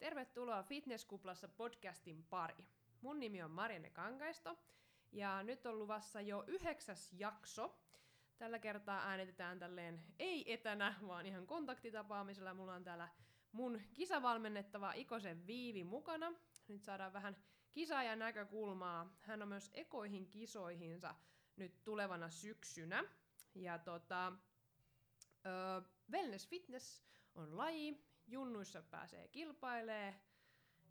Tervetuloa Fitnesskuplassa podcastin pari. Mun nimi on Marianne Kankaisto ja nyt on luvassa jo yhdeksäs jakso. Tällä kertaa äänitetään tälleen ei etänä, vaan ihan kontaktitapaamisella. Mulla on täällä mun kisavalmennettava Ikosen Viivi mukana. Nyt saadaan vähän kisaajan näkökulmaa. Hän on myös ekoihin kisoihinsa nyt tulevana syksynä. Ja tota, ö, Wellness Fitness on laji, junnuissa pääsee kilpailee.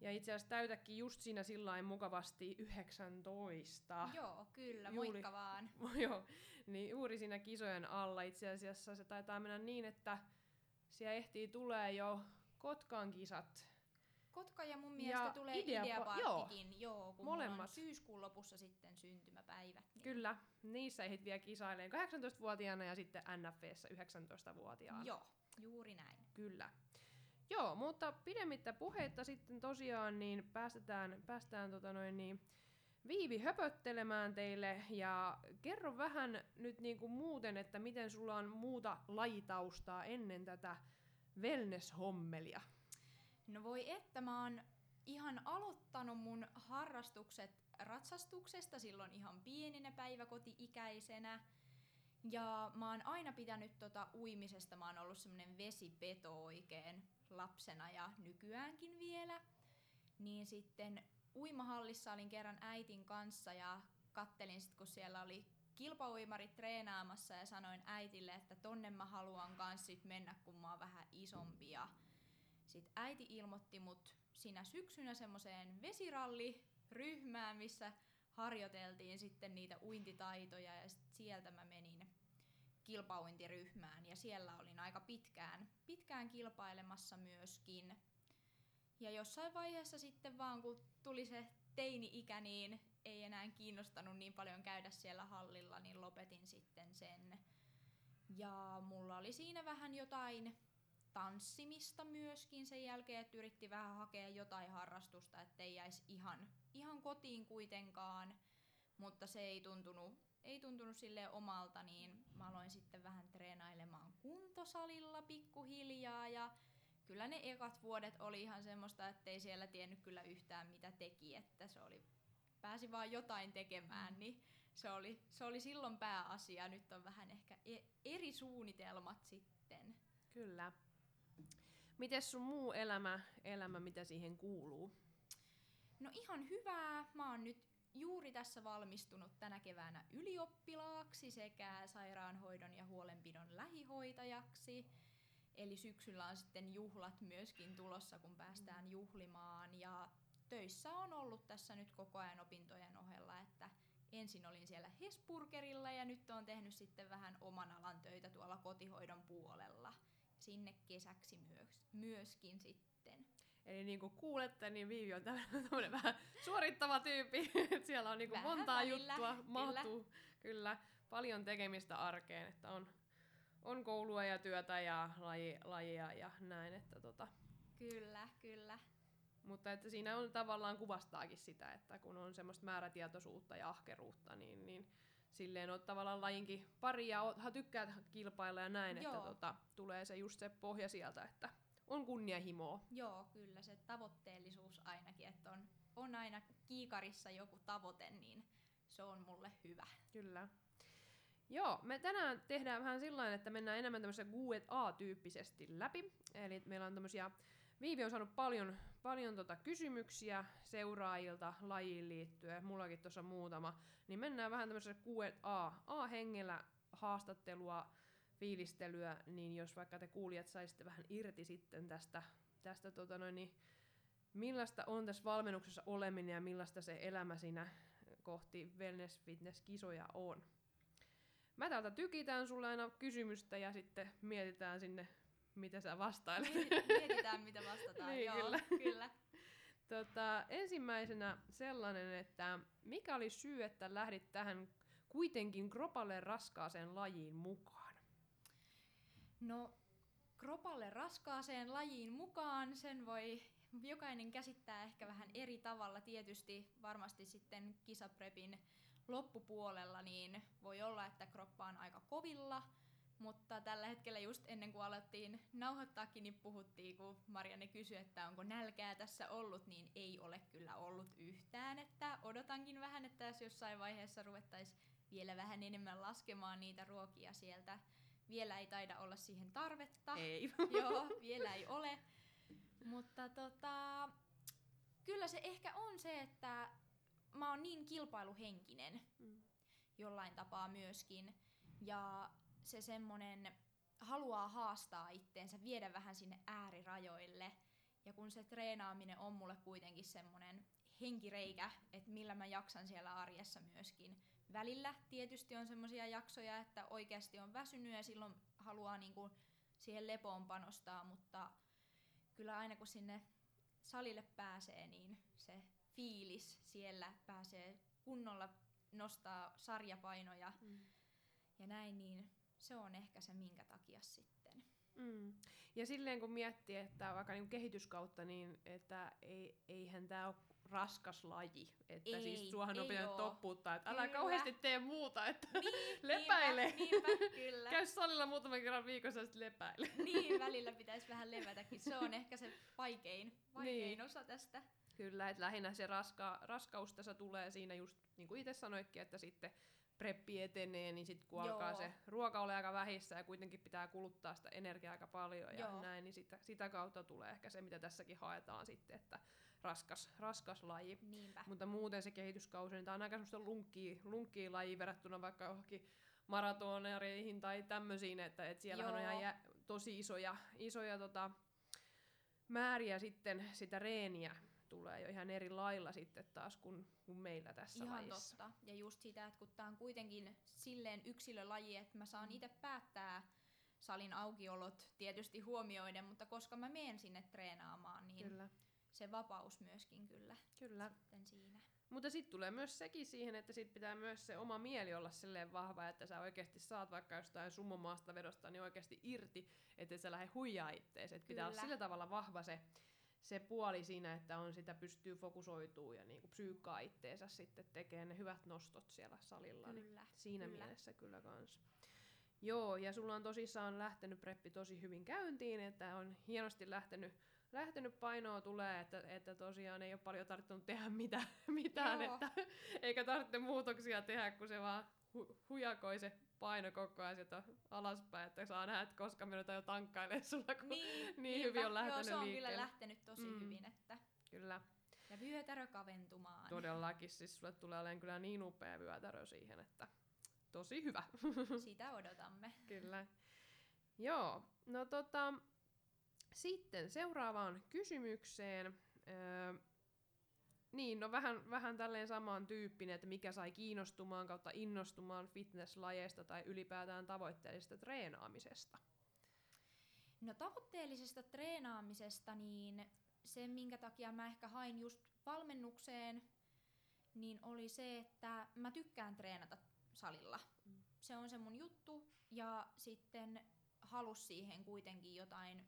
Ja itse asiassa täytäkin just siinä sillä mukavasti 19. Joo, kyllä, juuri, moikka vaan. joo, niin juuri siinä kisojen alla itse asiassa se taitaa mennä niin, että siellä ehtii tulee jo Kotkan kisat. Kotka ja mun mielestä ja tulee idea, Ideaparkkikin, joo, joo kun molemmat. on syyskuun lopussa sitten syntymäpäivät. Niin. Kyllä, niissä ehdit vielä kisaileen 18-vuotiaana ja sitten NFVssä 19-vuotiaana. Joo, juuri näin. Kyllä. Joo, mutta pidemmittä puheitta sitten tosiaan niin päästetään, päästään tota noin niin, Viivi höpöttelemään teille ja kerro vähän nyt niin kuin muuten, että miten sulla on muuta lajitaustaa ennen tätä wellness-hommelia. No voi että, mä oon ihan aloittanut mun harrastukset ratsastuksesta silloin ihan pieninä päiväkoti-ikäisenä. Ja mä oon aina pitänyt tota uimisesta, mä oon ollut semmonen vesipeto oikein lapsena ja nykyäänkin vielä. Niin sitten uimahallissa olin kerran äitin kanssa ja kattelin sitten, kun siellä oli kilpauimarit treenaamassa ja sanoin äitille, että tonne mä haluan kans sit mennä, kun mä oon vähän isompi. Ja sit äiti ilmoitti mut sinä syksynä semmoiseen vesiralliryhmään, missä harjoiteltiin sitten niitä uintitaitoja ja sit sieltä mä menin kilpauintiryhmään ja siellä olin aika pitkään, pitkään kilpailemassa myöskin. Ja jossain vaiheessa sitten vaan kun tuli se teini-ikä, niin ei enää kiinnostanut niin paljon käydä siellä hallilla, niin lopetin sitten sen. Ja mulla oli siinä vähän jotain tanssimista myöskin sen jälkeen, että yritti vähän hakea jotain harrastusta, ettei jäisi ihan, ihan kotiin kuitenkaan, mutta se ei tuntunut ei tuntunut sille omalta, niin mä aloin sitten vähän treenailemaan kuntosalilla pikkuhiljaa ja kyllä ne ekat vuodet oli ihan semmoista, että ei siellä tiennyt kyllä yhtään mitä teki, että se oli, pääsi vaan jotain tekemään, mm. niin se oli, se oli silloin pääasia. Nyt on vähän ehkä e- eri suunnitelmat sitten. Kyllä. Miten sun muu elämä, elämä, mitä siihen kuuluu? No ihan hyvää. Mä oon nyt juuri tässä valmistunut tänä keväänä ylioppilaaksi sekä sairaanhoidon ja huolenpidon lähihoitajaksi. Eli syksyllä on sitten juhlat myöskin tulossa, kun päästään juhlimaan. Ja töissä on ollut tässä nyt koko ajan opintojen ohella, että ensin olin siellä Hesburgerilla ja nyt on tehnyt sitten vähän oman alan töitä tuolla kotihoidon puolella. Sinne kesäksi myös, myöskin sitten. Eli niin kuin kuulette, niin Viivi on tämmöinen vähän suorittava tyyppi. Siellä on niin kuin montaa välillä, juttua, mahtuu kyllä. kyllä paljon tekemistä arkeen, että on, on koulua ja työtä ja laji, lajia ja näin. Että tota. Kyllä, kyllä. Mutta että siinä on tavallaan kuvastaakin sitä, että kun on semmoista määrätietoisuutta ja ahkeruutta, niin, niin silleen on tavallaan lajinkin pari ja tykkää kilpailla ja näin, Joo. että tota, tulee se just se pohja sieltä, että on kunnianhimoa. Joo, kyllä se tavoitteellisuus ainakin, että on, on aina kiikarissa joku tavoite, niin se on mulle hyvä. Kyllä. Joo, me tänään tehdään vähän sillä että mennään enemmän tämmöistä Q&A-tyyppisesti läpi. Eli meillä on tämmöisiä, Viivi on saanut paljon, paljon tota kysymyksiä seuraajilta lajiin liittyen, mullakin tuossa muutama, niin mennään vähän tämmöisessä Q&A-hengellä haastattelua fiilistelyä, niin jos vaikka te kuulijat saisitte vähän irti sitten tästä, tästä tota noin, niin millaista on tässä valmennuksessa oleminen ja millaista se elämä siinä kohti wellness fitness kisoja on. Mä täältä tykitään sulle aina kysymystä ja sitten mietitään sinne, mitä sä vastailet. Mietitään, mitä vastataan, niin, joo, kyllä. kyllä. Tota, ensimmäisenä sellainen, että mikä oli syy, että lähdit tähän kuitenkin kropalle raskaaseen lajiin mukaan? No, kropalle raskaaseen lajiin mukaan sen voi jokainen käsittää ehkä vähän eri tavalla. Tietysti varmasti sitten kisaprepin loppupuolella niin voi olla, että kroppa on aika kovilla Mutta tällä hetkellä just ennen kuin alettiin nauhoittaakin, niin puhuttiin, kun Marianne kysyi, että onko nälkää tässä ollut, niin ei ole kyllä ollut yhtään. Että odotankin vähän, että tässä jossain vaiheessa ruvettaisiin vielä vähän enemmän laskemaan niitä ruokia sieltä. Vielä ei taida olla siihen tarvetta. Ei. Joo, vielä ei ole. Mutta tota, kyllä se ehkä on se, että mä oon niin kilpailuhenkinen Mm. jollain tapaa myöskin. Ja se semmonen haluaa haastaa itteensä, viedä vähän sinne äärirajoille. Ja kun se treenaaminen on mulle kuitenkin semmonen henkireikä, että millä mä jaksan siellä arjessa myöskin. Välillä tietysti on semmoisia jaksoja, että oikeasti on väsynyt ja silloin haluaa niinku siihen lepoon panostaa, mutta kyllä aina kun sinne salille pääsee, niin se fiilis siellä pääsee kunnolla nostaa sarjapainoja Mm. ja näin, niin se on ehkä se minkä takia sitten. Mm. Ja silleen kun miettii, että vaikka niinku kehityskautta, niin että ei, eihän tämä ole raskas laji. Että Ei, siis suohan on pitänyt topputtaa, että älä kauheasti tee muuta, että Niin, Lepäile. Niinpä, niinpä kyllä. käy salilla muutaman kerran viikossa ja sitten lepäile. niin, välillä pitäisi vähän levätäkin. Se on ehkä se vaikein, vaikein Niin. osa tästä. Kyllä, että lähinnä se raska, raskaus tässä tulee siinä just, niin kuin itse sanoitkin, että sitten preppi etenee, niin sitten kun Joo. alkaa se ruoka ole aika vähissä ja kuitenkin pitää kuluttaa sitä energiaa aika paljon ja Joo. näin, niin sitä, sitä kautta tulee ehkä se, mitä tässäkin haetaan sitten, että raskas, raskas laji. Niinpä. Mutta muuten se kehityskausi, niin tämä on aika semmoista lunkkii laji verrattuna vaikka johonkin maratonereihin tai tämmöisiin, että, että siellähän on ihan jä, tosi isoja, isoja tota, määriä sitten sitä reeniä tulee jo ihan eri lailla sitten taas kuin, kuin meillä tässä Ihan lajissa. totta. Ja just sitä, että kun tää on kuitenkin silleen yksilölaji, että mä saan itse päättää salin aukiolot tietysti huomioiden, mutta koska mä menen sinne treenaamaan, niin Kyllä, se vapaus myöskin kyllä kyllä. sitten siinä. Mutta sitten tulee myös sekin siihen, että sit pitää myös se oma mieli olla silleen vahva, että sä oikeasti saat vaikka jostain summomaasta vedosta niin oikeasti irti, että et sä lähde huijaa ittees. Et pitää olla sillä tavalla vahva se, se puoli siinä, että on sitä pystyy fokusoituu ja niinku psyykkaa itteensä sitten tekee ne hyvät nostot siellä salilla. Niin Kyllä. siinä kyllä. mielessä kyllä kans. Joo, ja sulla on tosissaan lähtenyt preppi tosi hyvin käyntiin, että on hienosti lähtenyt, lähtenyt painoa tulee, että, että tosiaan ei ole paljon tarvittanut tehdä mitä, mitään, Joo. että, eikä tarvitse muutoksia tehdä, kun se vaan hu, hujakoi se paino koko ajan sieltä alaspäin, että saa nähdä, että koska me jo tankkailemaan sulla, kun Niin, niin hyvin on lähtenyt Joo, se on liikkeelle. kyllä lähtenyt tosi Mm. hyvin, että kyllä, ja vyötärö kaventumaan. todellakin, siis sulle tulee olemaan kyllä niin upea vyötärö siihen, että tosi hyvä. Sitä odotamme. Kyllä. Joo, no tota, sitten seuraavaan kysymykseen. Öö, niin, no vähän, vähän tälleen samaan tyyppinen, että mikä sai kiinnostumaan kautta innostumaan fitnesslajeista tai ylipäätään tavoitteellisesta treenaamisesta. No tavoitteellisesta treenaamisesta, niin se minkä takia mä ehkä hain just valmennukseen, niin oli se, että mä tykkään treenata salilla. Mm. Se on se mun juttu ja sitten halus siihen kuitenkin jotain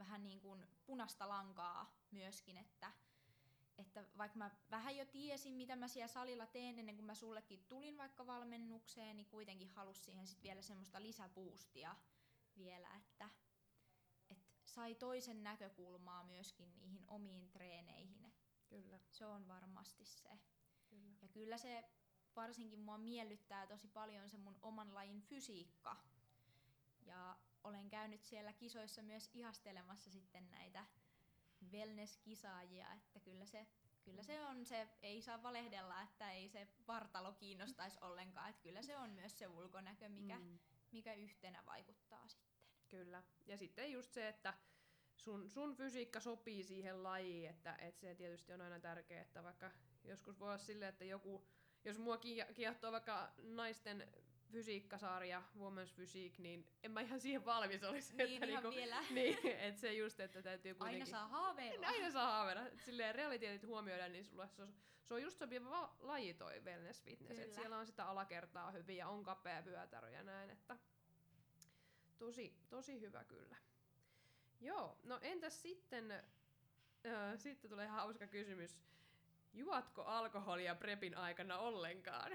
vähän niin kuin punasta lankaa myöskin, että, että vaikka mä vähän jo tiesin, mitä mä siellä salilla teen ennen kuin mä sullekin tulin vaikka valmennukseen, niin kuitenkin halus siihen sitten vielä semmoista lisäboostia vielä, että, että sai toisen näkökulmaa myöskin niihin omiin treeneihin. Kyllä, se on varmasti se. kyllä. Ja kyllä se varsinkin mua miellyttää tosi paljon se mun oman lajin fysiikka. Ja olen käynyt siellä kisoissa myös ihastelemassa sitten näitä wellness-kisaajia, että kyllä se, kyllä se on se, ei saa valehdella, että ei se vartalo kiinnostaisi ollenkaan, että kyllä se on myös se ulkonäkö, mikä, Mm. mikä yhtenä vaikuttaa sitten. Kyllä. Ja sitten just se, että sun, sun fysiikka sopii siihen lajiin, että, että se tietysti on aina tärkeää, että vaikka joskus voi olla silleen, että joku, jos mua ki- kiehtoo vaikka naisten fysiikkasarja, Women's Physique, niin en mä ihan siihen valmis olisi. Niin että ihan niinku, vielä. niin, että se just, että täytyy kuitenkin... Aina saa haaveilla. Aina saa haaveilla. Et Silleen realiteetit huomioida, niin sulla se on, se on just sopiva va- laji toi wellness fitness. Et siellä on sitä alakertaa hyvin ja on kapea vyötärö ja näin, että tosi, tosi hyvä kyllä. Joo, no entäs sitten, äh, sitten tulee hauska kysymys. Juotko alkoholia prepin aikana ollenkaan?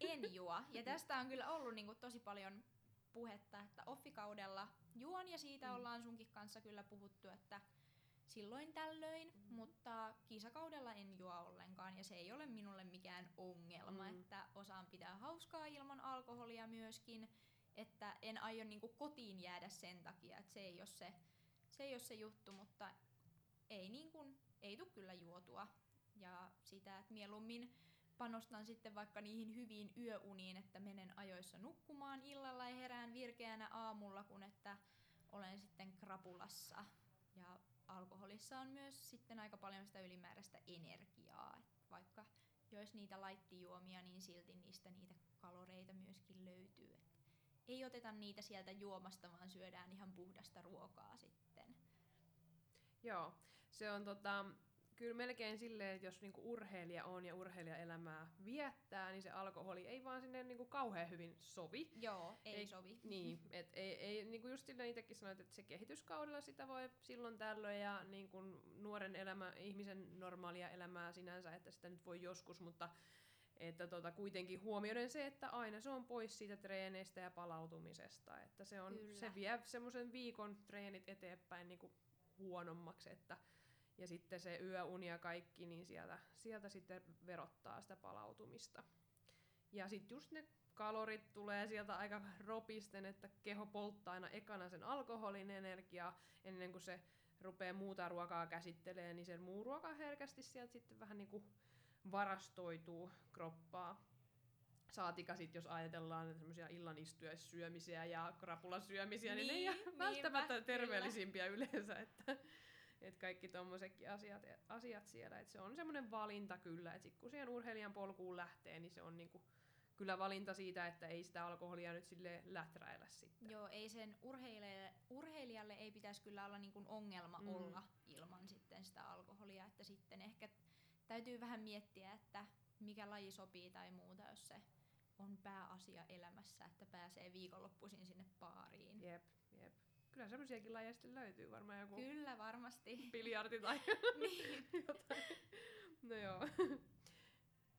En juo. Ja tästä on kyllä ollut niinku tosi paljon puhetta, että offikaudella juon ja siitä Mm. ollaan sunkin kanssa kyllä puhuttu, että silloin tällöin, Mm. mutta kisakaudella en juo ollenkaan ja se ei ole minulle mikään ongelma, Mm. että osaan pitää hauskaa ilman alkoholia myöskin, että en aio niinku kotiin jäädä sen takia, että se ei ole se, se, ei ole se juttu, mutta ei, niinku, ei tule kyllä juotua. Ja sitä, että mieluummin panostan sitten vaikka niihin hyviin yöuniin, että menen ajoissa nukkumaan illalla ja herään virkeänä aamulla, kun että olen sitten krapulassa. Ja alkoholissa on myös sitten aika paljon sitä ylimääräistä energiaa, että vaikka jos niitä laittijuomia, niin silti niistä niitä kaloreita myöskin löytyy. Et ei oteta niitä sieltä juomasta, vaan syödään ihan puhdasta ruokaa sitten. Joo, se on tota, kyllä melkein silleen, että jos niinku urheilija on ja urheilijaelämää viettää, niin se alkoholi ei vaan sinne niinku kauhean hyvin sovi. Joo, ei, Ei- sovi. Niin, et ei, ei niinku just silleen itsekin sanoit, että se kehityskaudella sitä voi silloin tällöin ja niinku nuoren elämä, ihmisen normaalia elämää sinänsä, että sitä nyt voi joskus, mutta että tota, kuitenkin huomioiden se, että aina se on pois siitä treeneistä ja palautumisesta, että se, on, Kyllä. se vie semmoisen viikon treenit eteenpäin niinku huonommaksi, että ja sitten se yöuni ja kaikki, niin sieltä, sieltä sitten verottaa sitä palautumista. Ja sitten just ne kalorit tulee sieltä aika ropisten, että keho polttaa aina ekana sen alkoholin energiaa ennen kuin se rupeaa muuta ruokaa käsittelee, niin sen muu ruoka herkästi sieltä sitten vähän niin kuin varastoituu kroppaa. Saatika sit, jos ajatellaan semmoisia illan istujaissyömisiä ja krapulasyömisiä, niin, niin ne ei Niin, ole välttämättä terveellisimpiä yleensä. Että, et kaikki tommosetkin asiat, asiat siellä. Et se on semmoinen valinta kyllä, että kun siihen urheilijan polkuun lähtee, niin se on niinku kyllä valinta siitä, että ei sitä alkoholia nyt sille läträillä sitten. Joo, ei sen urheilijalle, urheilijalle ei pitäisi kyllä olla niin kuin ongelma mm. olla ilman sitten sitä alkoholia, että sitten ehkä täytyy vähän miettiä, että mikä laji sopii tai muuta, jos se on pääasia elämässä, että pääsee viikonloppuisin sinne baariin. Jep, jep. Kyllä semmoisiakin lajeja sitten löytyy varmaan joku Kyllä, varmasti. biljardi tai niin. jotain. No joo.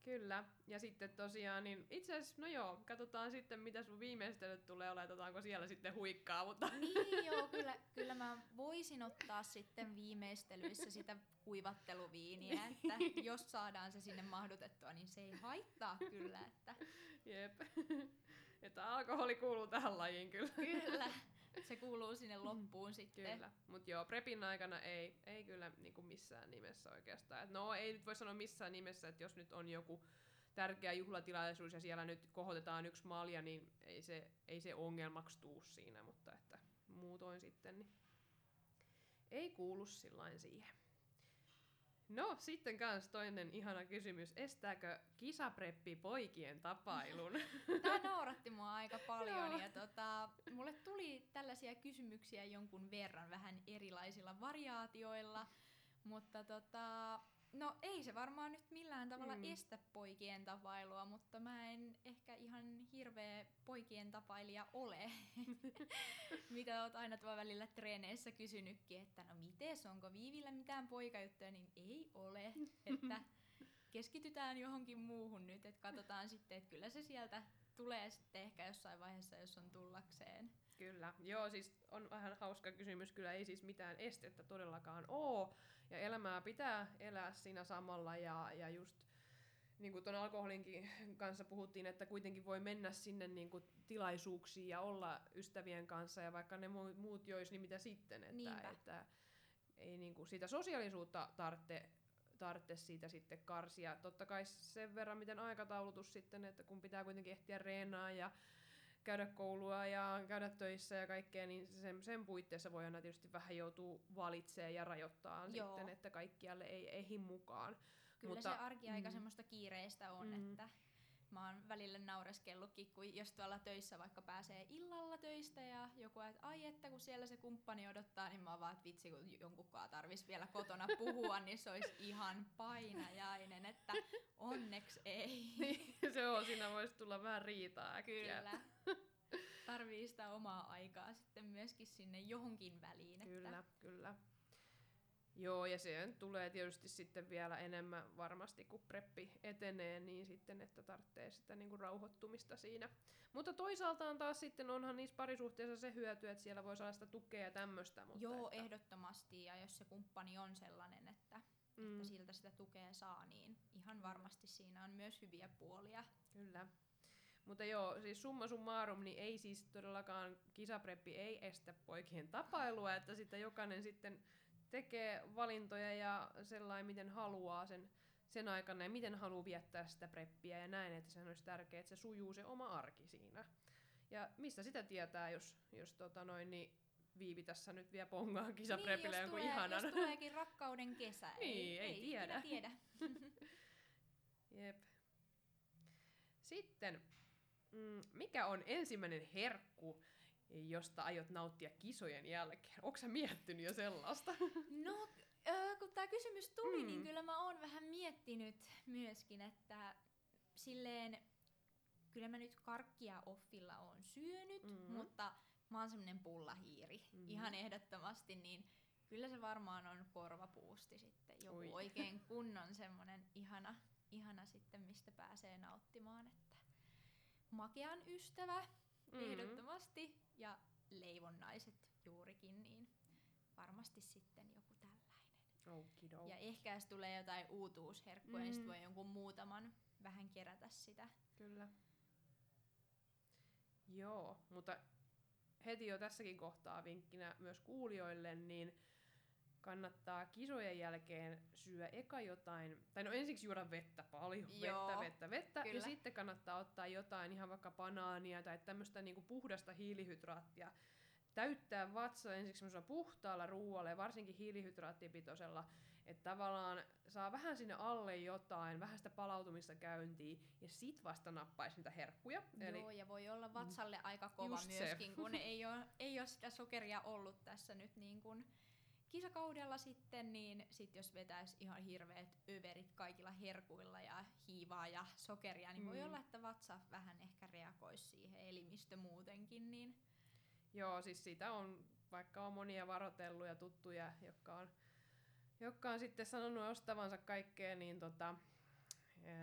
Kyllä. Ja sitten tosiaan, niin itse asiassa, no joo, katsotaan sitten, mitä sun viimeistelyt tulee olemaan, otetaanko siellä sitten huikkaa, mutta niin joo, kyllä, kyllä mä voisin ottaa sitten viimeistelyissä sitä kuivatteluviiniä, että jos saadaan se sinne mahdutettua, niin se ei haittaa kyllä, että jep. Että alkoholi kuuluu tähän lajiin kyllä. Kyllä, se kuuluu sinne loppuun sitten. Kyllä, mutta joo, prepin aikana ei, ei kyllä niinku missään nimessä oikeastaan. Et no ei nyt voi sanoa missään nimessä, että jos nyt on joku tärkeä juhlatilaisuus ja siellä nyt kohotetaan yksi malja, niin ei se, ei se ongelmaksi tuu siinä, mutta että muutoin sitten niin ei kuulu sillain siihen. No, sitten kans toinen ihana kysymys. Estääkö kisapreppi poikien tapailun? Tämä nauratti mua aika paljon Joo. ja tota, mulle tuli tällaisia kysymyksiä jonkun verran vähän erilaisilla variaatioilla, mutta tota, no ei se varmaan nyt millään tavalla Mm. mm. estä poikien tapailua, mutta mä en ehkä ihan hirveä poikien tapailija ole. Mitä oot aina tuolla välillä treeneissä kysynytkin, että no mites, onko Viivillä mitään poikajuttuja, niin ei ole. Että keskitytään johonkin muuhun nyt, että katsotaan sitten, että kyllä se sieltä tulee sitten ehkä jossain vaiheessa, jos on tullakseen. Kyllä, joo, siis on vähän hauska kysymys, kyllä ei siis mitään estettä todellakaan oo, ja elämää pitää elää siinä samalla, ja, ja just niin kuin tuon alkoholinkin kanssa puhuttiin, että kuitenkin voi mennä sinne niin kuin tilaisuuksiin ja olla ystävien kanssa, ja vaikka ne mu- muut jois, niin mitä sitten, että, Niinpä. että ei niin kuin sitä sosiaalisuutta tarvitse tarvitse siitä sitten karsia. Totta kai sen verran, miten aikataulutus sitten, että kun pitää kuitenkin ehtiä reenaa ja käydä koulua ja käydä töissä ja kaikkea, niin sen, sen puitteissa voi aina tietysti vähän joutuu valitsemaan ja rajoittaa Joo. sitten, että kaikkialle ei ehdi mukaan. Kyllä Mutta- se arki aika mm. semmoista kiireistä on, Mm. että mä oon välillä naureskellutkin, kun jos tuolla töissä vaikka pääsee illalla töistä ja joku, että ai että kun siellä se kumppani odottaa, niin mä oon vaan, että vitsi kun jonkunkaan tarvis vielä kotona puhua, niin se olisi ihan painajainen, että onneksi ei. Niin, se on, siinä voisi tulla vähän riitaa äkkiä. Kyllä. Tarvii sitä omaa aikaa sitten myöskin sinne johonkin väliin. Kyllä, Että kyllä. Joo, ja se tulee tietysti sitten vielä enemmän varmasti, kun preppi etenee, niin sitten, että tarvitsee sitä niinku rauhoittumista siinä. Mutta toisaalta on taas sitten, onhan niissä parisuhteissa se hyöty, että siellä voi saada sitä tukea ja tämmöistä. Mutta Joo, että, ehdottomasti. Ja jos se kumppani on sellainen, että, Mm. että siltä sitä tukea saa, niin ihan varmasti siinä on myös hyviä puolia. Kyllä. Mutta joo, siis summa summarum, niin ei siis todellakaan kisapreppi ei estä poikien tapailua, että sitten jokainen sitten tekee valintoja ja sellainen, miten haluaa sen, sen aikana ja miten haluaa viettää sitä preppiä ja näin, että sehän olisi tärkeää, että se sujuu se oma arki siinä. Ja mistä sitä tietää, jos, jos tota noin, niin Viivi tässä nyt vie pongaan kisaprepille niin, jonkun tulee, ihanan. jos tuleekin rakkauden kesä. Niin, ei tiedä. ikinä tiedä. Jep. Sitten, mm, mikä on ensimmäinen herkku, josta aiot nauttia kisojen jälkeen? Onko sä miettinyt jo sellaista? No, kun tämä kysymys tuli, Mm. niin kyllä mä oon vähän miettinyt myöskin, että silleen, kyllä mä nyt karkkia offilla oon syönyt, Mhm. mutta mä oon semmonen pullahiiri, Mhm. ihan ehdottomasti, niin kyllä se varmaan on korvapuusti sitten, joku Oi. oikein kunnon semmonen ihana, ihana sitten, mistä pääsee nauttimaan, että makean ystävä, Mm. ehdottomasti, ja leivonnaiset juurikin, niin varmasti sitten joku tällainen. Okidoki. Ja ehkä jos tulee jotain uutuusherkkuja, niin sit Mm. voi jonkun muutaman vähän kerätä sitä. Kyllä. Joo, mutta heti jo tässäkin kohtaa vinkkinä myös kuulijoille, niin kannattaa kisojen jälkeen syö eka jotain, tai no ensiksi juoda vettä paljon, Joo, vettä, vettä, vettä, ja kyllä. sitten kannattaa ottaa jotain ihan vaikka banaania tai tämmöistä niinku puhdasta hiilihydraattia, täyttää vatsa ensiksi semmoisella puhtaalla ruoalla ja varsinkin hiilihydraattipitoisella, että tavallaan saa vähän sinne alle jotain, vähän sitä palautumista käyntiin ja sit vasta nappaisi niitä herkkuja. Eli Joo, ja voi olla vatsalle aika kova Just se. myöskin, kun ei ole, ei ole sitä sokeria ollut tässä nyt niin kuin kisakaudella sitten, niin sit jos vetäisi ihan hirveät överit kaikilla herkuilla ja hiivaa ja sokeria, niin voi Mm. olla, että vatsa vähän ehkä reagoisi siihen elimistö muutenkin, niin Joo, siis siitä on, vaikka on monia varotellut ja tuttuja, jotka on, jotka on sitten sanonut ostavansa kaikkea, niin tota,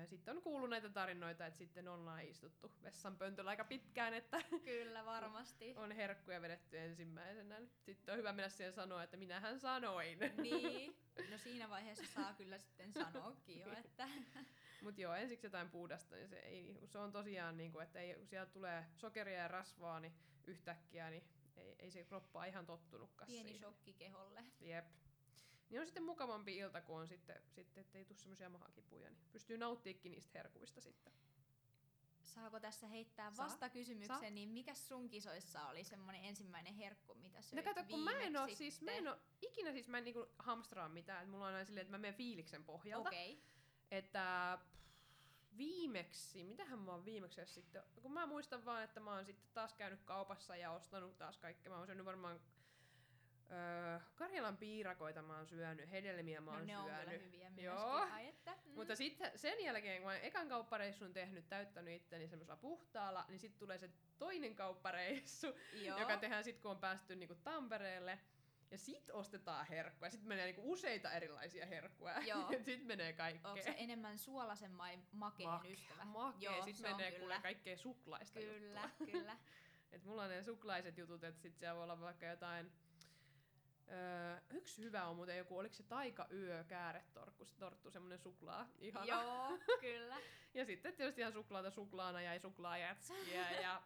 sitten on kuullut näitä tarinoita, että sitten ollaan istuttu vessan pöntöllä aika pitkään, että kyllä varmasti. on herkkuja vedetty ensimmäisenä. Sitten on hyvä mennä siihen sanoa, että minähän sanoin. niin, no siinä vaiheessa saa kyllä sitten sanoakin jo, että Mutta joo, ensiksi jotain puhdasta, niin se, ei, se on tosiaan, niin kuin, että ei, kun sieltä tulee sokeria ja rasvaa, niin yhtäkkiä niin ei, ei se kroppa ihan tottunutkaan pieni siihen. shokki keholle. Jep. Niin on sitten mukavampi ilta, kun on sitten, sitten ettei tule semmoisia mahakipuja, niin pystyy nauttiikin niistä herkuista sitten. Saako tässä heittää Saa. vastakysymyksen, Saa. niin mikä sun kisoissa oli semmoinen ensimmäinen herkku, mitä No söit kato, kun mä en oo, siis mä en oo, ikinä siis mä en niinku hamstraa mitään, että mulla on aina silleen, että mä menen fiiliksen pohjalta. Okei, okay. Että pff, viimeksi, mitähän mä oon viimeksi sitten, kun mä muistan vaan, että mä oon sitten taas käynyt kaupassa ja ostanut taas kaikkea. Mä oon syönyt varmaan öö, Karjalan piirakoita mä oon syönyt, hedelmiä mä no oon ne on kyllä syönyt. hyviä myöskin. Joo. Ai että, mm. Mutta sitten sen jälkeen, kun mä ekan kauppareissun tehnyt, täyttänyt itteni semmoisella puhtaalla, niin sitten tulee se toinen kauppareissu, Joo. joka tehdään sitten, kun on päästy niinku Tampereelle. Ja sit ostetaan herkkuja. Sitten menee niinku useita erilaisia herkkuja. Joo. sitten menee kaikkea. Onko se enemmän suolaisen vai makeen Make- ystävä? Makea. Joo, sitten on menee kyllä. kuule kaikkea suklaista Kyllä, juttua. kyllä. Et mulla on ne suklaiset jutut, että sit siellä voi olla vaikka jotain... Öö, yksi hyvä on muuten joku, oliko se taikayö kääretorkku, se torttu, semmonen suklaa, ihana. Joo, kyllä. Ja sitten tietysti ihan suklaata suklaana ja suklaajätskiä ja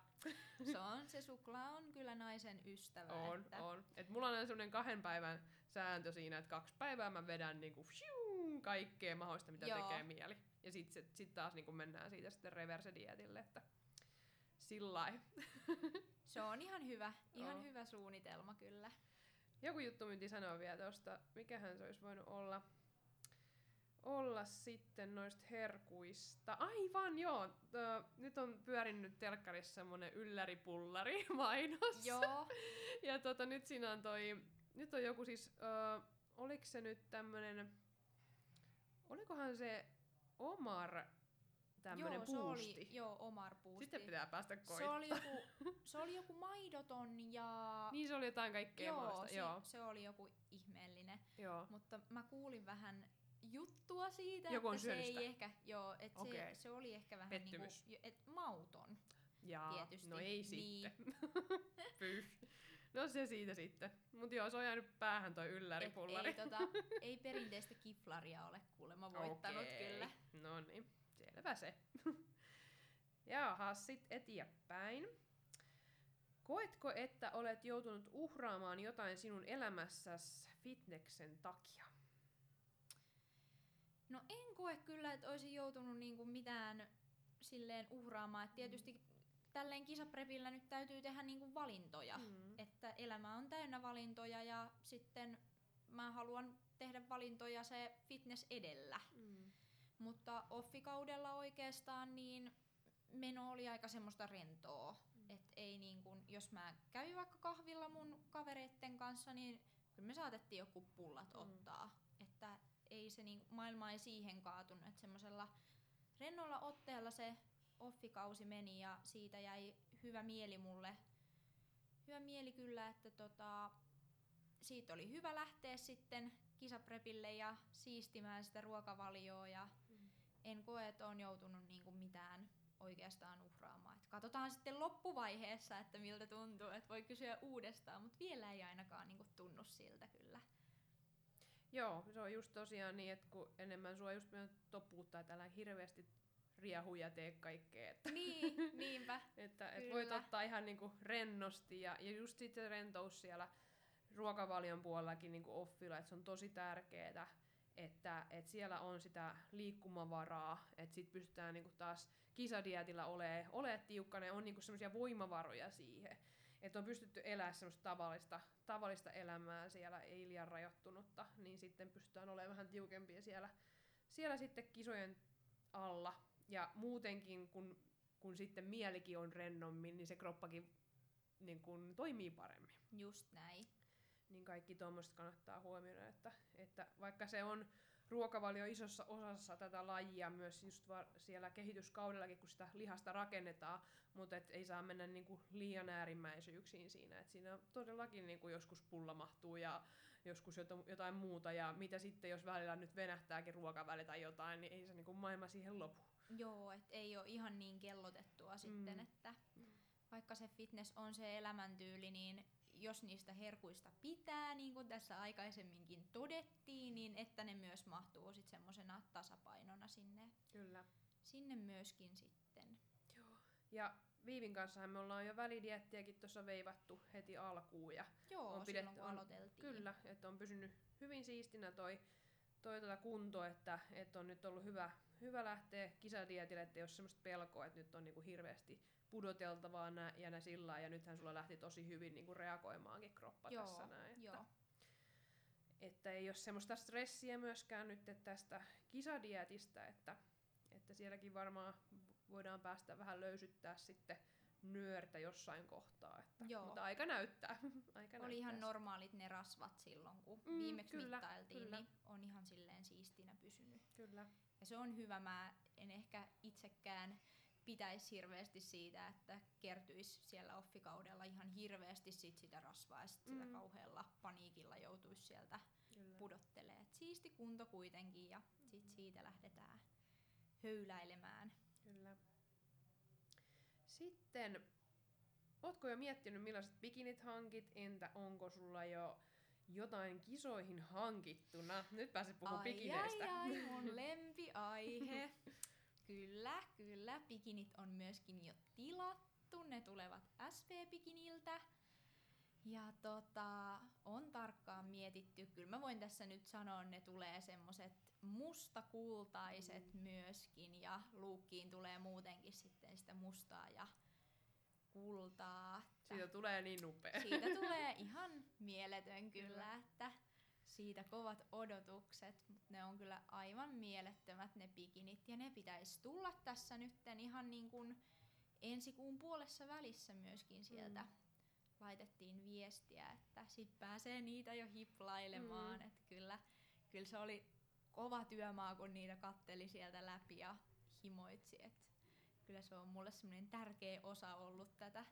Se on, se suklaa on kyllä naisen ystävä. on, että on. Et mulla on aina semmonen kahden päivän sääntö siinä, että kaksi päivää mä vedän niinku fiu, kaikkea mahdollista, mitä Joo. tekee mieli. Ja sit, sit, taas niinku mennään siitä sitten reverse-dietille, että sillä Se on ihan hyvä, ihan Joo. hyvä suunnitelma kyllä. Joku juttu myynti sanoa vielä tosta, mikähän se olisi voinut olla, olla sitten noista herkuista. Aivan joo, tö, nyt on pyörinyt telkkarissa semmonen ylläripullari mainos. Joo, Ja tota, nyt siinä on toi, nyt on joku siis, ö, oliko se nyt tämmönen, olikohan se Omar tämmönen joo, se puusti. oli, joo, Omar puusti. Sitten pitää päästä se koittaa. oli, joku, se oli joku maidoton ja... Niin se oli jotain kaikkea joo, maasta. si- Joo, se oli joku ihmeellinen. joo. Mutta mä kuulin vähän juttua siitä, Joku on että se ei sitä? ehkä, joo, että Okei. se, se oli ehkä vähän Pettymys. niinku, et mauton. Jaa, Tietysti, no ei niin. sitten. Pyh. No se siitä sitten. Mut joo, se on jäänyt päähän toi Et ylläripullari. ei, tota, ei perinteistä kiflaria ole kuulemma voittanut Okei. kyllä. No niin, selvä se. Jaha, sit eteenpäin. Koetko, että olet joutunut uhraamaan jotain sinun elämässäsi fitneksen takia? No en koe kyllä, että olisin joutunut niinku mitään silleen uhraamaan. Et tietysti tälleen kisaprepillä nyt täytyy tehdä niinku valintoja. Mm. Että elämä on täynnä valintoja ja sitten mä haluan tehdä valintoja se fitness edellä. Mm. Mutta offikaudella oikeastaan niin meno oli aika semmoista rentoa. Mm. Et ei niin kun, jos mä kävin vaikka kahvilla mun kavereitten kanssa, niin kyllä me saatettiin joku pullat Mm. ottaa. Että ei se niin, maailma ei siihen kaatunut. Että semmoisella rennolla otteella se offikausi meni ja siitä jäi hyvä mieli mulle. Hyvä mieli kyllä, että tota, siitä oli hyvä lähteä sitten kisaprepille ja siistimään sitä ruokavalioa ja. En koe, että on joutunut niinku mitään oikeastaan uhraamaan. Et katsotaan sitten loppuvaiheessa, että miltä tuntuu, että voi kysyä uudestaan, mutta vielä ei ainakaan niinku tunnu siltä kyllä. Joo, se on just tosiaan niin, että kun enemmän sua just meidän topuuttaa täällä hirveästi riehu ja tee kaikkea. Että, Niin, niinpä. että et voit ottaa ihan niinku rennosti ja, ja just sitten rentous siellä ruokavalion puolellakin niinku offilla, että se on tosi tärkeää, että et siellä on sitä liikkumavaraa, että sit pystytään niinku taas kisadietillä olemaan ole tiukkana ja on niinku semmoisia voimavaroja siihen. Että on pystytty elämään semmoista tavallista, tavallista elämää siellä, ei liian rajoittunutta, niin sitten pystytään olemaan vähän tiukempia siellä, siellä sitten kisojen alla. Ja muutenkin, kun, kun sitten mielikin on rennommin, niin se kroppakin niin kun toimii paremmin. Just näin. Niin kaikki tuommoista kannattaa huomioida, että, että vaikka se on ruokavalio isossa osassa tätä lajia myös just siellä kehityskaudellakin, kun sitä lihasta rakennetaan, mutta et ei saa mennä niinku liian äärimmäisyyksiin siinä. Et siinä todellakin niinku joskus pulla mahtuu ja joskus jota- jotain muuta ja mitä sitten, jos välillä nyt venähtääkin ruokaväli tai jotain, niin ei se niinku maailma siihen lopu. Joo, et ei ole ihan niin kellotettua sitten, Mm. että vaikka se fitness on se elämäntyyli, niin jos niistä herkuista pitää, niin kuin tässä aikaisemminkin todettiin, niin että ne myös mahtuu sitten semmoisena tasapainona sinne, Kyllä. sinne myöskin sitten. Ja Viivin kanssa me ollaan jo välidiettiäkin tuossa veivattu heti alkuun ja Joo, On silloin pidetty- kun on- aloiteltiin. Kyllä, että on pysynyt hyvin siistinä toi, toi tota kunto, että, että on nyt ollut hyvä, hyvä lähteä kisadietille, että ei ole semmoista pelkoa, että nyt on niinku hirveästi pudoteltavaa nä, ja nä sillä ja nythän sulla lähti tosi hyvin niinku reagoimaankin kroppa Joo, tässä näin. Että, joo. että ei ole semmoista stressiä myöskään nyt tästä kisadietistä, että, että sielläkin varmaan voidaan päästä vähän löysyttää sitten nyörtä jossain kohtaa. Että, Joo. Mutta aika näyttää. aika Oli ihan näyttää. normaalit ne rasvat silloin, kun Mm, viimeksi kyllä, mittailtiin, kyllä. niin on ihan silleen siistinä pysynyt. Kyllä. Ja se on hyvä, mä en ehkä itsekään pitäisi hirveästi siitä, että kertyisi siellä offikaudella ihan hirveästi sit sitä rasvaa ja sit Mm. kauhealla paniikilla joutuisi sieltä Kyllä. pudottelee. Et siisti kunto kuitenkin ja sit siitä lähdetään höyläilemään. Kyllä. Sitten, ootko jo miettinyt millaiset bikinit hankit, entä onko sulla jo jotain kisoihin hankittuna? Nyt pääset puhumaan ai, bikineistä. ai, ai, mun lempiaihe. Kyllä, kyllä. Bikinit on myöskin jo tilattu. Ne tulevat SV-bikiniltä. Ja tota, on tarkkaan mietitty. Kyllä mä voin tässä nyt sanoa, ne tulee semmoset mustakultaiset mm. myöskin. Ja luukkiin tulee muutenkin sitten sitä mustaa ja kultaa. Siitä tulee niin upea. Siitä tulee ihan mieletön kyllä, että siitä kovat odotukset, mutta ne on kyllä aivan mielettömät ne bikinit ja ne pitäisi tulla tässä nytten ihan niin kuin ensi kuun puolessa välissä myöskin sieltä. Mm. Laitettiin viestiä, että sit pääsee niitä jo hiplailemaan, Mm. että kyllä, kyllä se oli kova työmaa, kun niitä katteli sieltä läpi ja himoitsi. Et kyllä se on mulle semmoinen tärkeä osa ollut tätä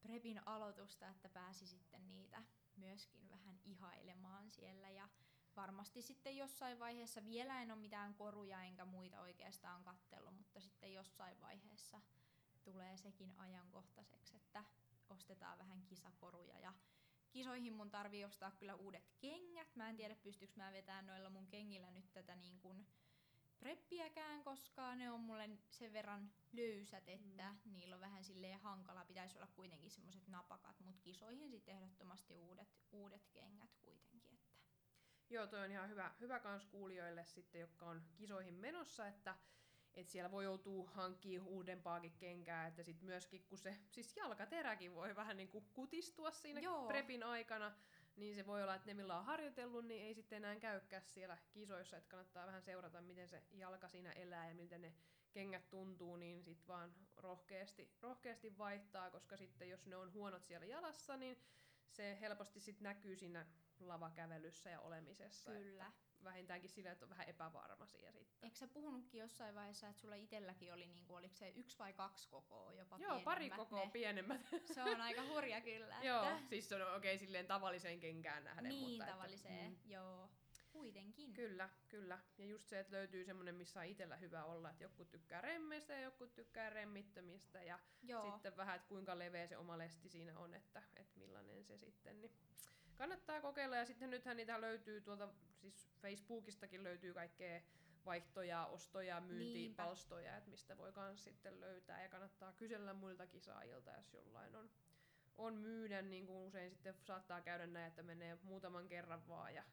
prepin aloitusta, että pääsi sitten niitä myöskin vähän ihailemaan siellä ja varmasti sitten jossain vaiheessa, vielä en ole mitään koruja enkä muita oikeastaan kattellut, mutta sitten jossain vaiheessa tulee sekin ajankohtaiseksi, että ostetaan vähän kisakoruja ja kisoihin mun tarvii ostaa kyllä uudet kengät. Mä en tiedä pystyykö mä vetämään noilla mun kengillä nyt tätä niin kuin preppiäkään, koska ne on mulle sen verran löysät, että mm. niillä on vähän silleen hankala. Pitäisi olla kuitenkin semmoiset napakat, mutta kisoihin sitten ehdottomasti uudet, uudet kengät kuitenkin. Että. Joo, toi on ihan hyvä, hyvä kans kuulijoille sitten, jotka on kisoihin menossa, että et siellä voi joutua hankkiin uudempaakin kenkää, että sit myöskin kun se, siis jalkateräkin voi vähän niin kuin kutistua siinä Joo. prepin aikana, niin se voi olla, että ne millä on harjoitellut, niin ei sitten enää käykään siellä kisoissa, että kannattaa vähän seurata, miten se jalka siinä elää ja miten ne kengät tuntuu, niin sitten vaan rohkeasti, rohkeasti vaihtaa, koska sitten jos ne on huonot siellä jalassa, niin se helposti sitten näkyy siinä lavakävelyssä ja olemisessa. Kyllä. Että vähintäänkin sillä, että on vähän epävarma siellä sitten. Eikö sä puhunutkin jossain vaiheessa, että sulla itselläkin oli, niin kuin, oliko se yksi vai kaksi kokoa jopa Joo, pari kokoa ne. pienemmät. Se on aika hurja kyllä. Että... joo, siis se on okei okay, silleen tavalliseen kenkään nähden. Niin, mutta tavalliseen, että, mm. joo. Kuitenkin. Kyllä, kyllä. Ja just se, että löytyy semmoinen, missä on itsellä hyvä olla, että joku tykkää remmeistä ja joku tykkää remmittömistä. Ja Joo. sitten vähän, että kuinka leveä se oma lesti siinä on, että, että millainen se sitten. Niin kannattaa kokeilla. Ja sitten nythän niitä löytyy tuolta, siis Facebookistakin löytyy kaikkea vaihtoja, ostoja, myyntipalstoja, että mistä voi myös sitten löytää. Ja kannattaa kysellä muilta kisaajilta, jos jollain on, on myydä, niin kuin usein sitten saattaa käydä näin, että menee muutaman kerran vaan ja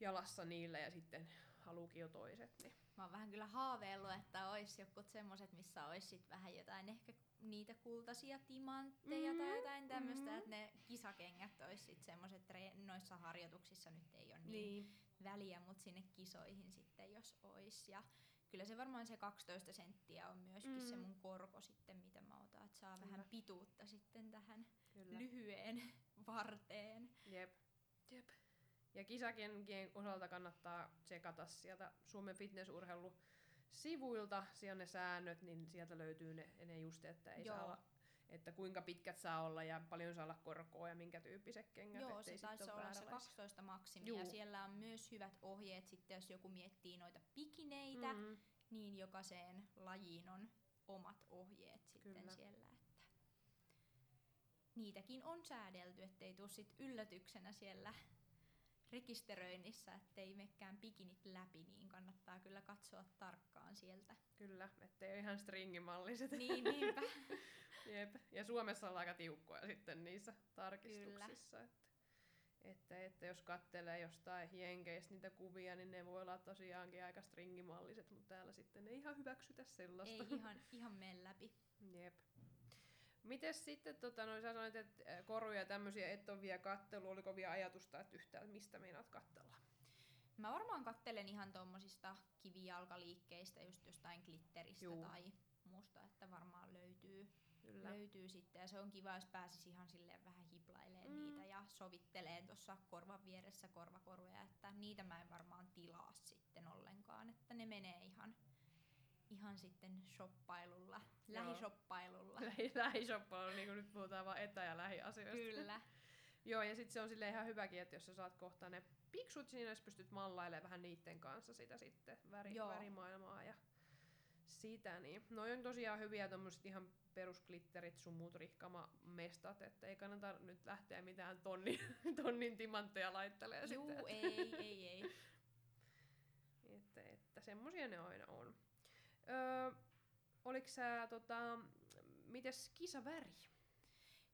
jalassa niillä ja sitten haluukin jo toiset. Niin. Mä oon vähän kyllä haaveillut, että olisi jotkut semmoset, missä olisi sit vähän jotain ehkä niitä kultaisia timantteja mm-hmm. tai jotain tämmöistä, mm-hmm. että ne kisakengät olisi sit semmoset noissa harjoituksissa nyt ei ole niin, niin. väliä, mutta sinne kisoihin sitten jos olisi. Ja kyllä se varmaan se 12 senttiä on myöskin mm. se mun korko sitten, mitä mä otan, että saa kyllä. vähän pituutta sitten tähän kyllä. lyhyen varteen. Jep. Jep. Ja kisakenkien osalta kannattaa tsekata sieltä Suomen fitnessurheilu sivuilta, siellä ne säännöt, niin sieltä löytyy ne, ne just, että ei Joo. saa olla, että kuinka pitkät saa olla ja paljon saa olla korkoa ja minkä tyyppiset kengät. Joo, se taisi olla se 12 maksimi Juu. ja siellä on myös hyvät ohjeet sitten, jos joku miettii noita pikineitä, mm-hmm. niin jokaiseen lajiin on omat ohjeet sitten Kyllä. siellä. Että niitäkin on säädelty, ettei tule sit yllätyksenä siellä rekisteröinnissä, ettei mekään pikinit läpi, niin kannattaa kyllä katsoa tarkkaan sieltä. Kyllä, ettei ole ihan stringimalliset. Niin, niinpä. Jep. Ja Suomessa on aika tiukkoja sitten niissä tarkistuksissa. Että, että, että jos kattelee jostain jenkeistä niitä kuvia, niin ne voi olla tosiaankin aika stringimalliset, mutta täällä sitten ei ihan hyväksytä sellaista. Ei ihan, ihan mene läpi. Jep. Mites sitten, tota, no, sä sanoit, että koruja ja tämmöisiä et ole vielä kattelu, oliko vielä ajatusta, että yhtään mistä meinaat kattella? Mä varmaan kattelen ihan tuommoisista kivijalkaliikkeistä, just jostain glitteristä Juu. tai muusta, että varmaan löytyy, Kyllä. löytyy sitten. Ja se on kiva, jos pääsisi ihan silleen vähän hiplailemaan mm. niitä ja sovittelee tuossa korvan vieressä korvakoruja, että niitä mä en varmaan tilaa sitten ollenkaan, että ne menee ihan ihan sitten shoppailulla, lähishoppailulla. Lähi, lähishoppailulla, niin kuin nyt puhutaan vaan etä- ja lähiasioista. Kyllä. Joo, ja sitten se on sille ihan hyväkin, että jos sä saat kohta ne piksut siinä, jos pystyt mallailemaan vähän niiden kanssa sitä sitten väri, Joo. värimaailmaa ja sitä. Niin. Noi on tosiaan hyviä tommoset ihan perusglitterit sun muut rihkama-mestat, että ei kannata nyt lähteä mitään tonni, tonnin timantteja laittelee Juu, sitten. ei, ei, ei. että, että semmosia ne aina on. Öö, oliko sä, tota, mites kisaväri?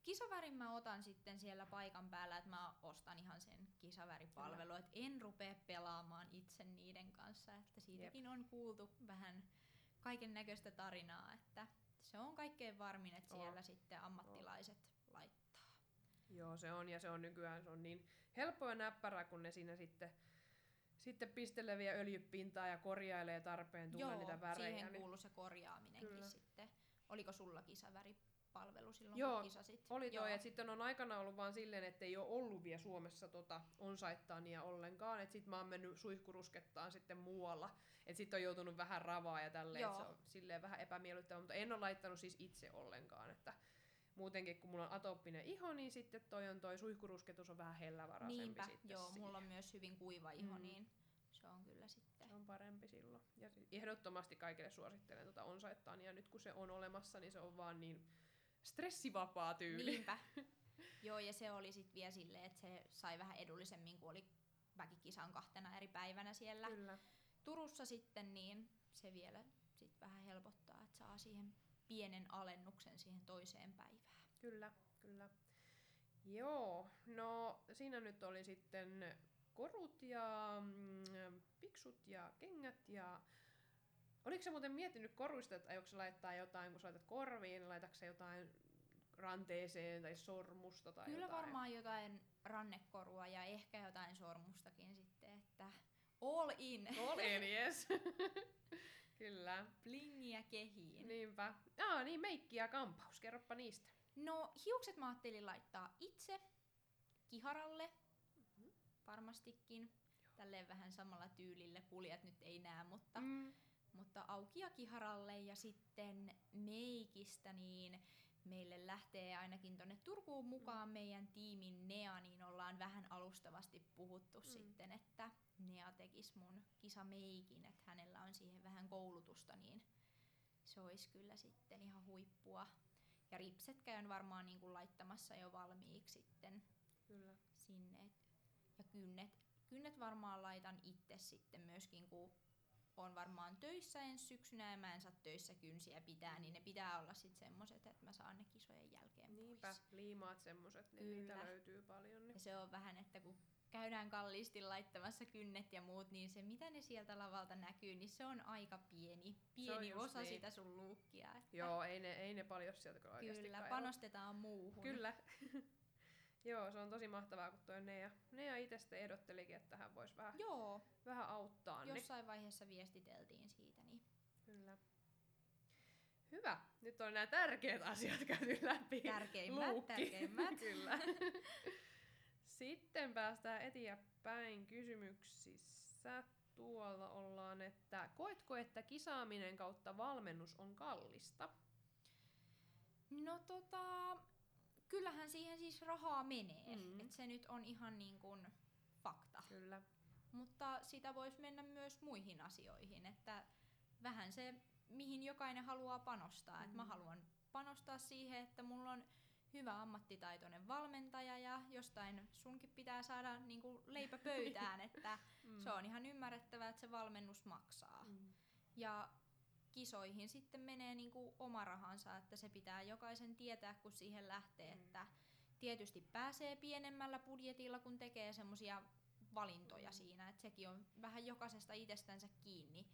Kisavärin mä otan sitten siellä paikan päällä, että mä ostan ihan sen kisaväripalvelu, että en rupea pelaamaan itse niiden kanssa, että siitäkin Jep. on kuultu vähän kaiken näköistä tarinaa, että se on kaikkein varmin, että siellä oh. sitten ammattilaiset oh. laittaa. Joo, se on ja se on nykyään se on niin helppoa ja näppärää, kun ne siinä sitten sitten pisteleviä öljypintaa ja korjailee tarpeen tulla Joo, niitä värejä. siihen niin... kuuluu se korjaaminenkin Kyllä. sitten. Oliko sulla kisaväri palvelu silloin, Joo, kun kisasit. Oli toi, Joo. että sitten on aikana ollut vaan silleen, että ei ole ollut vielä Suomessa tota onsaittaania ollenkaan, että sit mä oon mennyt suihkuruskettaan sitten muualla, että sit on joutunut vähän ravaa ja tälleen, että se on silleen vähän epämiellyttävää, mutta en ole laittanut siis itse ollenkaan, että muutenkin kun mulla on atooppinen iho, niin sitten toi on toi suihkurusketus on vähän hellävaraisempi Niinpä, sitten joo, siihen. mulla on myös hyvin kuiva iho, Mm. niin se on kyllä sitten. Se on parempi silloin. Ja ehdottomasti kaikille suosittelen tuota onsaittaania. Nyt kun se on olemassa, niin se on vaan niin stressivapaa tyyli. Niinpä. Joo, ja se oli sitten vielä silleen, että se sai vähän edullisemmin, kun oli väkikisan kahtena eri päivänä siellä Kyllä. Turussa sitten, niin se vielä sit vähän helpottaa, että saa siihen pienen alennuksen siihen toiseen päivään. Kyllä, kyllä. Joo, no siinä nyt oli sitten korut ja mm, piksut ja kengät ja... Oliko se muuten miettinyt koruista, että aiotko laittaa jotain, kun sä laitat korviin, laitatko jotain ranteeseen tai sormusta tai Kyllä jotain? varmaan jotain rannekorua ja ehkä jotain sormustakin sitten, että all in. All in, yes. Kyllä. Blingiä kehiin. Niinpä. Aa, niin meikki ja kampaus, kerropa niistä. No hiukset mä ajattelin laittaa itse kiharalle, varmastikin. Tälleen vähän samalla tyylillä, kuulijat nyt ei näe, mutta, Mm. mutta auki ja kiharalle. Ja sitten meikistä, niin meille lähtee ainakin tonne Turkuun mukaan meidän tiimin Nea, niin ollaan vähän alustavasti puhuttu Mm. sitten, että Nea tekisi mun kisameikin, että hänellä on siihen vähän koulutusta, niin se olisi kyllä sitten ihan huippua. Ja ripset käyn varmaan niin kuin laittamassa jo valmiiksi sitten Kyllä. sinne. Ja kynnet, kynnet varmaan laitan itse sitten myöskin, kun on varmaan töissä ensi syksynä ja mä en saa töissä kynsiä pitää, niin ne pitää olla sitten semmoset, että mä saan ne kisojen jälkeen Niinpä, pois. liimaat semmoset, niin niitä Kyllä. löytyy paljon. Niin. Ja se on vähän, että kun käydään kalliisti laittamassa kynnet ja muut, niin se mitä ne sieltä lavalta näkyy, niin se on aika pieni, pieni osa niin. sitä sun luukkia. Että Joo, ei ne, ei ne paljon sieltä kyllä Kyllä, panostetaan muuhun. Kyllä. Joo, se on tosi mahtavaa, kun toi Nea, Nea itse sitten ehdottelikin, että hän voisi vähän, Joo, vähän auttaa. Niin. jossain vaiheessa viestiteltiin siitä, niin Kyllä. Hyvä. Nyt on nämä tärkeät asiat käyty läpi. tärkeimmät, Luukki. tärkeimmät. Kyllä. Sitten päästään eteenpäin kysymyksissä. Tuolla ollaan, että koetko, että kisaaminen kautta valmennus on kallista? No tota, kyllähän siihen siis rahaa menee, Mm. et se nyt on ihan niin kuin fakta. Kyllä. Mutta sitä voisi mennä myös muihin asioihin, että vähän se, mihin jokainen haluaa panostaa. Mm. Et mä Mm. haluan panostaa siihen, että mulla on hyvä ammattitaitoinen valmentaja ja jostain sunkin pitää saada niinku leipä pöytään, että Mm. se on ihan ymmärrettävää, että se valmennus maksaa. Mm. Ja kisoihin sitten menee niinku oma rahansa, että se pitää jokaisen tietää, kun siihen lähtee, Mm. että tietysti pääsee pienemmällä budjetilla, kun tekee semmoisia valintoja Mm. siinä, että sekin on vähän jokaisesta itsestänsä kiinni.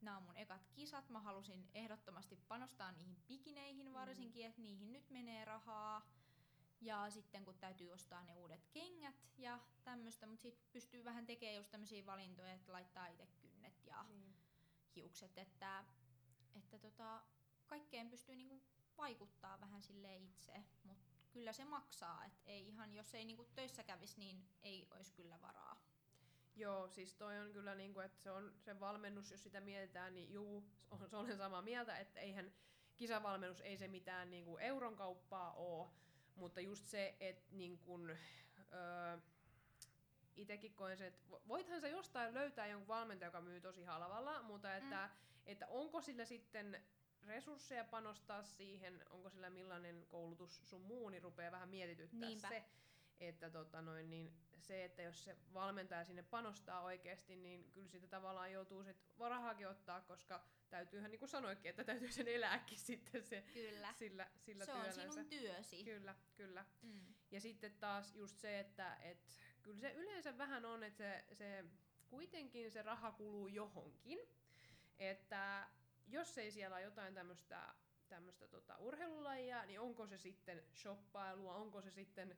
Nämä on mun ekat kisat, mä halusin ehdottomasti panostaa niihin pikineihin varsinkin, että niihin nyt menee rahaa. Ja sitten kun täytyy ostaa ne uudet kengät ja tämmöistä, mutta sitten pystyy vähän tekemään just tämmöisiä valintoja, että laittaa itse kynnet ja Niin. hiukset, että, että tota, kaikkeen pystyy niinku vaikuttaa vähän sille itse, mutta kyllä se maksaa, että ei ihan, jos ei niinku töissä kävisi, niin ei olisi kyllä varaa. Joo, siis toi on kyllä niinku, että se on se valmennus, jos sitä mietitään, niin juu, on, se olen samaa mieltä, että eihän kisavalmennus ei se mitään niinku euron kauppaa oo, mutta just se, että niinku, öö, itekin koen se, että vo- voithan sä jostain löytää jonkun valmentaja, joka myy tosi halvalla, mutta että, mm. että onko sillä sitten resursseja panostaa siihen, onko sillä millainen koulutus sun muu, niin rupeaa vähän mietityttää Niinpä. se, että tota noin, niin se, että jos se valmentaja sinne panostaa oikeasti, niin kyllä sitä tavallaan joutuu sit rahaakin ottaa, koska täytyyhän, niin kuin sanoikin, että täytyy sen elääkin sitten se, Kyllä. sillä, sillä se on työllänsä. sinun työsi. Kyllä, kyllä. Mm. Ja sitten taas just se, että et, kyllä se yleensä vähän on, että se, se kuitenkin se raha kuluu johonkin. Että jos ei siellä ole jotain tämmöistä tämmöistä tota urheilulajia, niin onko se sitten shoppailua, onko se sitten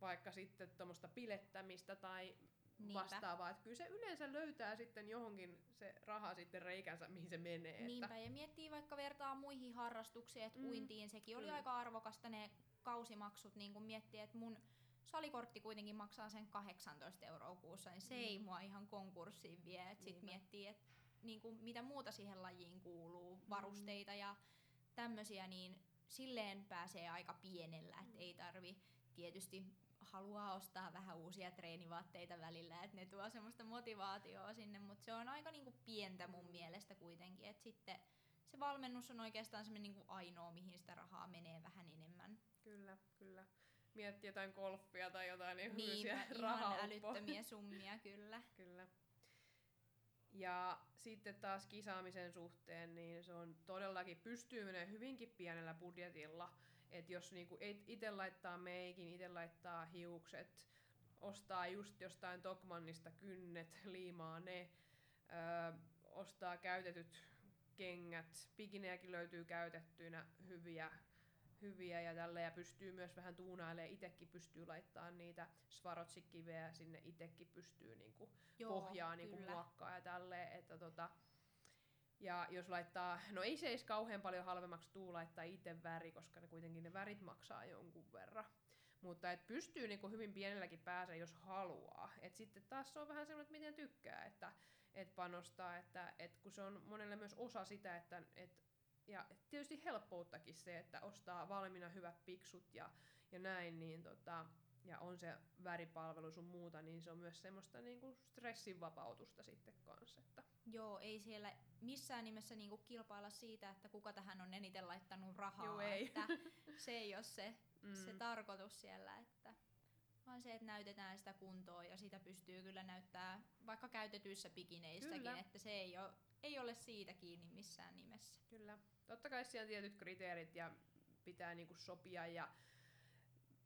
vaikka sitten tuommoista pilettämistä tai Niinpä. vastaavaa. Että kyllä se yleensä löytää sitten johonkin se raha sitten reikänsä, mihin se menee. Niinpä, Että, ja miettii vaikka vertaa muihin harrastuksiin, että Mm, mm, uintiin, sekin oli kyllä. aika arvokasta ne kausimaksut, niin kun miettii, että mun salikortti kuitenkin maksaa sen 18 euroa kuussa, niin se Mm. ei mua ihan konkurssiin vie. Et sit miettii, että niin kun, mitä muuta siihen lajiin kuuluu, varusteita ja tämmöisiä, niin silleen pääsee aika pienellä, että Mm. ei tarvi tietysti haluaa ostaa vähän uusia treenivaatteita välillä, että ne tuo semmoista motivaatioa sinne, mutta se on aika niinku pientä mun mielestä kuitenkin, että sitten se valmennus on oikeastaan semmoinen niinku ainoa, mihin sitä rahaa menee vähän enemmän. kyllä, kyllä. Miettii jotain golfia tai jotain niin Niinpä, hyviä ihan älyttömiä summia kyllä. Kyllä. Ja sitten taas kisaamisen suhteen, niin se on todellakin pystyy menemään hyvinkin pienellä budjetilla. Että jos niinku itse laittaa meikin, itse laittaa hiukset, ostaa just jostain Tokmannista kynnet, liimaa ne, öö, ostaa käytetyt kengät, pikinejäkin löytyy käytettyinä hyviä, hyviä ja tällä ja pystyy myös vähän tuunailemaan, itsekin pystyy laittaa niitä Swarovski-kiveä sinne, itsekin pystyy niinku pohjaa niinku muokkaa ja tälleen, että tota, ja jos laittaa, no ei se edes kauhean paljon halvemmaksi tuu laittaa itse väri, koska ne kuitenkin ne värit maksaa jonkun verran. Mutta et pystyy niinku hyvin pienelläkin pääsee, jos haluaa. Et sitten taas se on vähän semmoinen, että miten tykkää, että et panostaa, että et kun se on monelle myös osa sitä, että et, ja tietysti helppouttakin se, että ostaa valmiina hyvät piksut ja, ja näin, niin tota, ja on se väripalvelu sun muuta, niin se on myös semmoista niinku stressin vapautusta sitten kanssa. Että. Joo, ei siellä missään nimessä niinku kilpailla siitä, että kuka tähän on eniten laittanut rahaa. Joo, ei. Että se ei ole se, Mm. se tarkoitus siellä, että vaan se, että näytetään sitä kuntoa ja sitä pystyy kyllä näyttää vaikka käytetyissä pikineistäkin, Kyllä. että se ei ole, ei ole siitä kiinni missään nimessä. Kyllä. Totta kai siellä on tietyt kriteerit ja pitää niinku sopia ja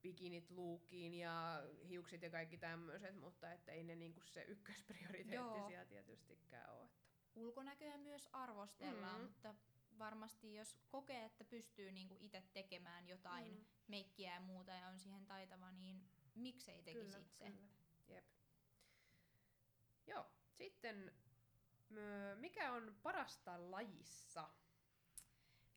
bikinit luukiin ja hiukset ja kaikki tämmöiset, mutta että ei ne niinku se ykkösprioriteetti Joo. siellä tietystikään ole. Että. Ulkonäköä myös arvostellaan, Mm. mutta varmasti jos kokee, että pystyy niinku itse tekemään jotain Mm. meikkiä ja muuta ja on siihen taitava, niin miksei tekisi Kyllä, itse. kyllä. Jep. Joo, sitten mikä on parasta lajissa?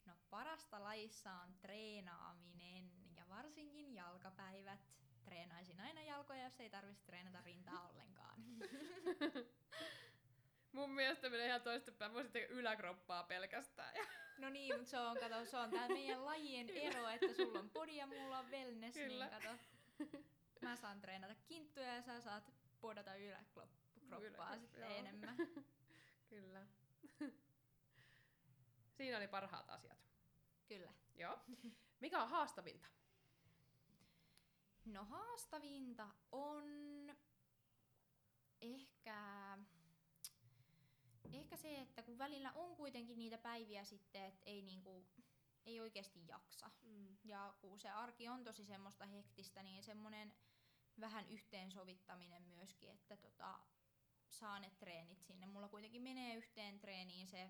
No parasta lajissa on treenaaminen ja varsinkin jalkapäivät. Treenaisin aina jalkoja, jos ei tarvitsisi treenata rintaa ollenkaan. Mun mielestä menee ihan toistepäin. Voisin tehdä yläkroppaa pelkästään. Ja No niin, mutta se on, kato, se on tää meidän lajien ero, että sulla on body ja mulla on wellness, Kyllä. niin kato. Mä saan treenata kinttuja ja sä saat podata yläkroppaa Yläkroppa, sitten joo. enemmän. Kyllä. Siinä oli parhaat asiat. Kyllä. Joo. Mikä on haastavinta? No haastavinta on ehkä, ehkä se, että kun välillä on kuitenkin niitä päiviä sitten, että ei, niinku, ei oikeasti jaksa. Mm. Ja kun se arki on tosi semmoista hektistä, niin semmoinen vähän yhteensovittaminen myöskin, että tota, saa ne treenit sinne. Mulla kuitenkin menee yhteen treeniin se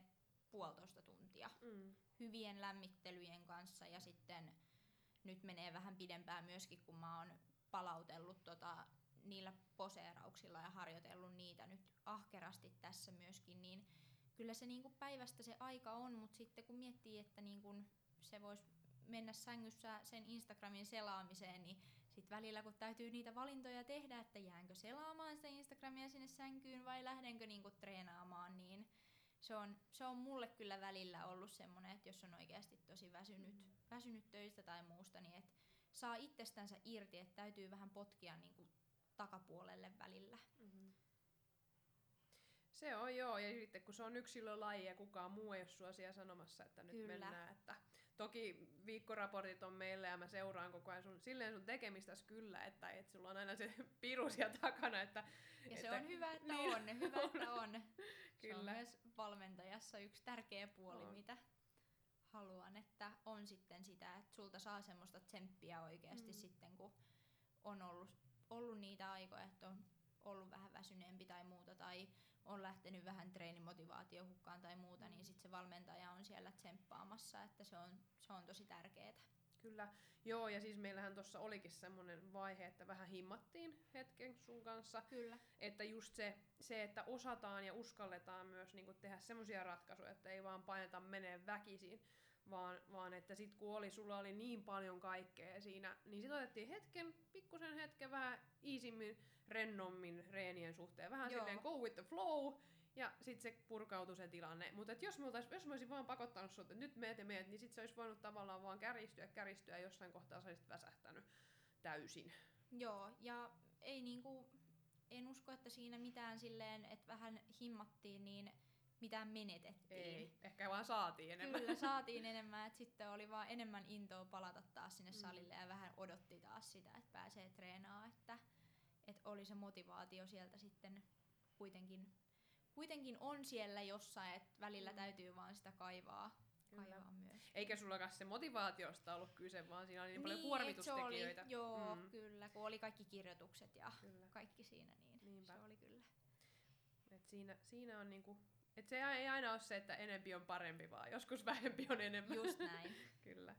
puolitoista tuntia Mm. hyvien lämmittelyjen kanssa ja sitten nyt menee vähän pidempään myöskin, kun mä oon palautellut tota, niillä poseerauksilla ja harjoitellut niitä nyt ahkerasti tässä myöskin, niin kyllä se niinku päivästä se aika on, mutta sitten kun miettii, että niinku se voisi mennä sängyssä sen Instagramin selaamiseen, niin sitten välillä kun täytyy niitä valintoja tehdä, että jäänkö selaamaan sitä Instagramia sinne sänkyyn vai lähdenkö niinku treenaamaan, niin se on, se on mulle kyllä välillä ollut semmoinen, että jos on oikeasti tosi väsynyt, väsynyt töistä tai muusta, niin et saa itsestänsä irti, että täytyy vähän potkia niinku takapuolelle välillä. Mm-hmm. Se on joo, ja sitten kun se on yksilölaji ja kukaan muu ei ole sua siellä sanomassa, että nyt Kyllä. mennään. Että toki viikkoraportit on meille ja mä seuraan koko ajan sun, silleen sun tekemistäs kyllä, että, että sulla on aina se piru siellä takana, että Ja se Että- on hyvä, että niin on, hyvä, että on. Se on Kyllä. myös valmentajassa yksi tärkeä puoli, On. mitä haluan, että on sitten sitä, että sulta saa semmoista tsemppiä oikeasti Mm. sitten, kun on ollut, ollut niitä aikoja, että on ollut vähän väsyneempi tai muuta, tai on lähtenyt vähän treenimotivaatio hukkaan tai muuta, niin Mm. sitten se valmentaja on siellä tsemppaamassa, että se on, se on tosi tärkeää. Kyllä. Joo, ja siis meillähän tuossa olikin semmoinen vaihe, että vähän himmattiin hetken sun kanssa. Kyllä. Että just se, se että osataan ja uskalletaan myös niin tehdä semmoisia ratkaisuja, että ei vaan paineta menee väkisin, vaan, vaan että sit kun oli, sulla oli niin paljon kaikkea siinä, niin sit otettiin hetken, pikkusen hetken vähän iisimmin, rennommin reenien suhteen, vähän Joo. silleen go with the flow, ja sitten se purkautui se tilanne. Mutta jos, me oltais, jos mä olisin vaan pakottanut sut, että nyt meet ja meet, niin sit se olisi voinut tavallaan vaan kärjistyä, kärjistyä, ja jossain kohtaa sä olisit väsähtänyt täysin. Joo, ja ei niinku, en usko, että siinä mitään silleen, että vähän himmattiin, niin mitään menetettiin. Ei, ehkä vaan saatiin enemmän. Kyllä saatiin enemmän, että sitten oli vaan enemmän intoa palata taas sinne Mm. salille ja vähän odotti taas sitä, että pääsee treenaamaan, että oli se motivaatio sieltä sitten kuitenkin, kuitenkin on siellä jossain, että välillä Mm. täytyy vaan sitä kaivaa, Kyllä. kaivaa myös. Eikä sulla se motivaatiosta ollut kyse, vaan siinä oli niin, paljon et se kuormitustekijöitä. Oli, joo, mm. kyllä, kun oli kaikki kirjoitukset ja Kyllä. kaikki siinä, niin Niinpä. se oli kyllä. Et siinä, siinä on niinku, et se ei aina ole se, että enempi on parempi, vaan joskus vähempi on enemmän. Just näin. Kyllä.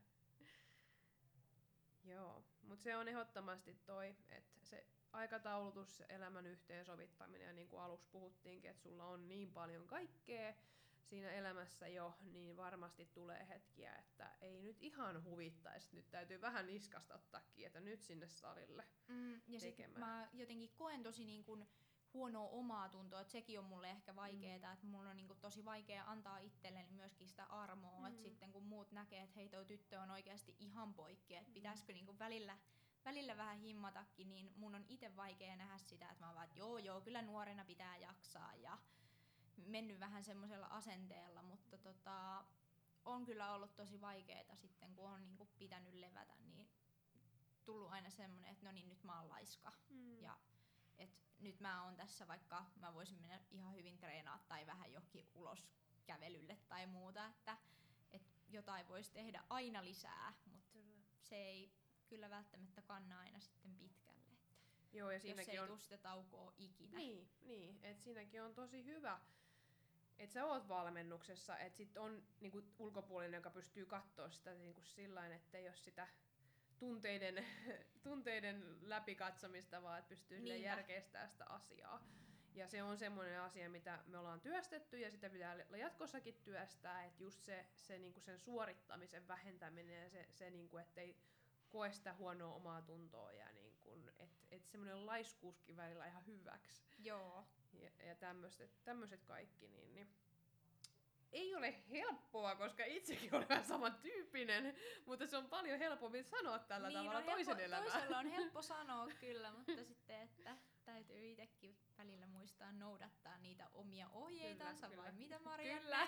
Joo, mutta se on ehdottomasti toi, että se aikataulutus, elämän yhteensovittaminen ja niin kuin aluksi puhuttiinkin, että sulla on niin paljon kaikkea siinä elämässä jo, niin varmasti tulee hetkiä, että ei nyt ihan huvittaisi, nyt täytyy vähän niskasta ottaa kiinni, että nyt sinne salille. Mm, ja sit tekemään. mä jotenkin koen tosi niin kun huonoa omaa tuntoa, että sekin on mulle ehkä vaikeeta, mm. että mulla on niin kun tosi vaikea antaa itselleni myöskin sitä armoa, mm. että sitten kun muut näkee, että hei toi tyttö on oikeasti ihan poikki, että Mm. pitäisikö niin kun välillä, välillä vähän himmatakin, niin mun on itse vaikea nähdä sitä, että mä vaan, että joo joo, kyllä nuorena pitää jaksaa ja mennyt vähän semmoisella asenteella, mutta tota, on kyllä ollut tosi vaikeeta sitten, kun on niin kun pitänyt levätä, niin tullut aina semmoinen, että no niin, nyt mä oon laiska. Mm. Ja et nyt mä oon tässä, vaikka mä voisin mennä ihan hyvin treenaa tai vähän johonkin ulos kävelylle tai muuta, että et jotain voisi tehdä aina lisää, mutta se ei kyllä välttämättä kanna aina sitten pitkälle. Että Joo, ja jos siinäkin ei on... tule sitä taukoa ikinä. Niin, niin että siinäkin on tosi hyvä, että sä oot valmennuksessa, että sit on niinku ulkopuolinen, joka pystyy katsoa sitä niinku sillä että ole sitä tunteiden, tunteiden läpikatsomista, vaan että pystyy Niinpä. järkeistämään sitä asiaa. Ja se on semmoinen asia, mitä me ollaan työstetty ja sitä pitää jatkossakin työstää, että just se, se niinku sen suorittamisen vähentäminen ja se, se niinku, ettei koe sitä huonoa omaa tuntoa ja niinku, että et semmoinen laiskuuskin välillä ihan hyväksi Joo, ja, ja tämmöiset kaikki, niin, niin ei ole helppoa, koska itsekin olen vähän samantyyppinen, mutta se on paljon helpompi sanoa tällä niin tavalla on toisen helppo, elämään. Toisella on helppo sanoa kyllä, mutta sitten, että täytyy itsekin välillä muistaa noudattaa niitä omia ohjeitansa Kyllä, vai kyllä. mitä Marianne? Kyllä,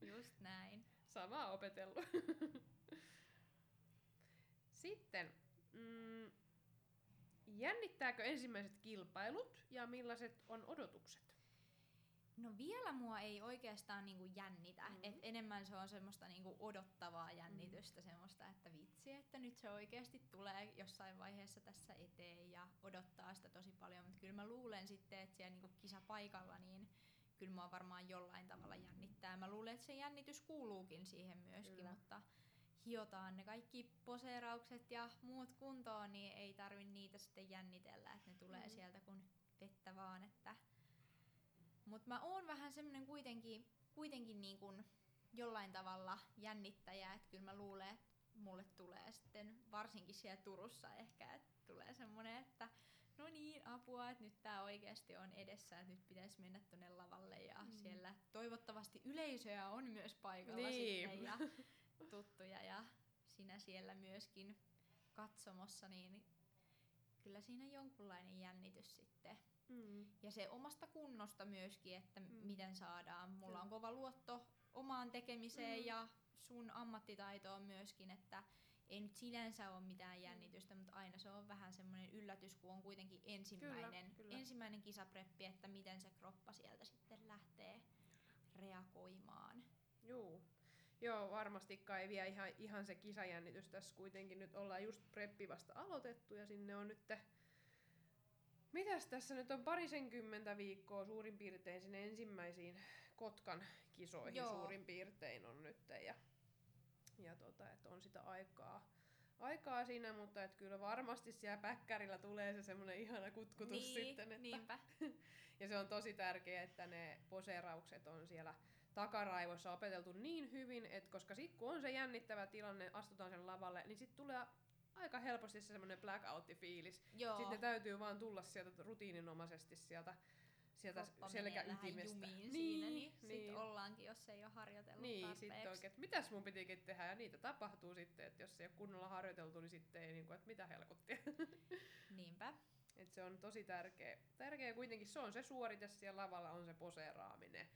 Just näin. sama opetellut. Sitten, mm, jännittääkö ensimmäiset kilpailut ja millaiset on odotukset? No vielä mua ei oikeastaan niinku jännitä, Mhm. mm. et enemmän se on semmoista niinku odottavaa jännitystä, mm. semmoista, että vitsi, että nyt se oikeasti tulee jossain vaiheessa tässä eteen ja odottaa sitä tosi paljon, mutta kyllä mä luulen sitten, että siellä niinku kisapaikalla niin kyllä mua varmaan jollain tavalla jännittää. Mä luulen, että se jännitys kuuluukin siihen myöskin, Kyllä. mutta hiotaan ne kaikki poseeraukset ja muut kuntoon, niin ei tarvi niitä sitten jännitellä, että ne tulee Mhm. sieltä kun vettä vaan, että mutta mä oon vähän semmonen kuitenkin, kuitenkin niin kuin jollain tavalla jännittäjä, että kyllä mä luulen, että mulle tulee sitten, varsinkin siellä Turussa ehkä, että tulee semmonen, että no niin, apua, että nyt tää oikeasti on edessä, että nyt pitäisi mennä tonne lavalle ja mm. siellä toivottavasti yleisöä on myös paikalla Niin. sitten ja tuttuja ja sinä siellä myöskin katsomossa, niin kyllä siinä jonkunlainen jännitys sitten Mm. ja se omasta kunnosta myöskin, että mm. Mm. miten saadaan. Mulla Kyllä. on kova luotto omaan tekemiseen Mm. ja sun ammattitaitoon myöskin, että ei nyt sinänsä ole mitään jännitystä, mutta aina se on vähän semmoinen yllätys, kun on kuitenkin ensimmäinen, kyllä. ensimmäinen kisapreppi, että miten se kroppa sieltä sitten lähtee reagoimaan. Juu. Joo, varmastikaan ei vielä ihan, ihan se kisajännitys tässä kuitenkin. Nyt ollaan just preppi vasta aloitettu ja sinne on nyt... Mitäs tässä nyt on parisenkymmentä viikkoa suurin piirtein sinne ensimmäisiin Kotkan kisoihin Joo. suurin piirtein on nyt. Ja, ja tota, että on sitä aikaa, aikaa siinä, mutta että kyllä varmasti siellä päkkärillä tulee se semmoinen ihana kutkutus niin, sitten. Että, niinpä. ja se on tosi tärkeää, että ne poseeraukset on siellä takaraivoissa opeteltu niin hyvin, että koska sitten kun on se jännittävä tilanne, astutaan sen lavalle, niin sitten tulee aika helposti se semmoinen blackoutti-fiilis. Joo. Sitten täytyy vaan tulla sieltä rutiininomaisesti sieltä, sieltä Kroppa selkäytimestä. niin, siinä, niin, sit niin. ollaankin, jos ei ole harjoitellut Niin, tarpeeksi. sitten oikein, että mitäs mun pitikin tehdä, ja niitä tapahtuu sitten, että jos ei ole kunnolla harjoiteltu, niin sitten ei niinku, että mitä helkuttia. Niinpä. Et se on tosi tärkeä. Tärkeä kuitenkin se on se suorite siellä lavalla, on se poseeraaminen.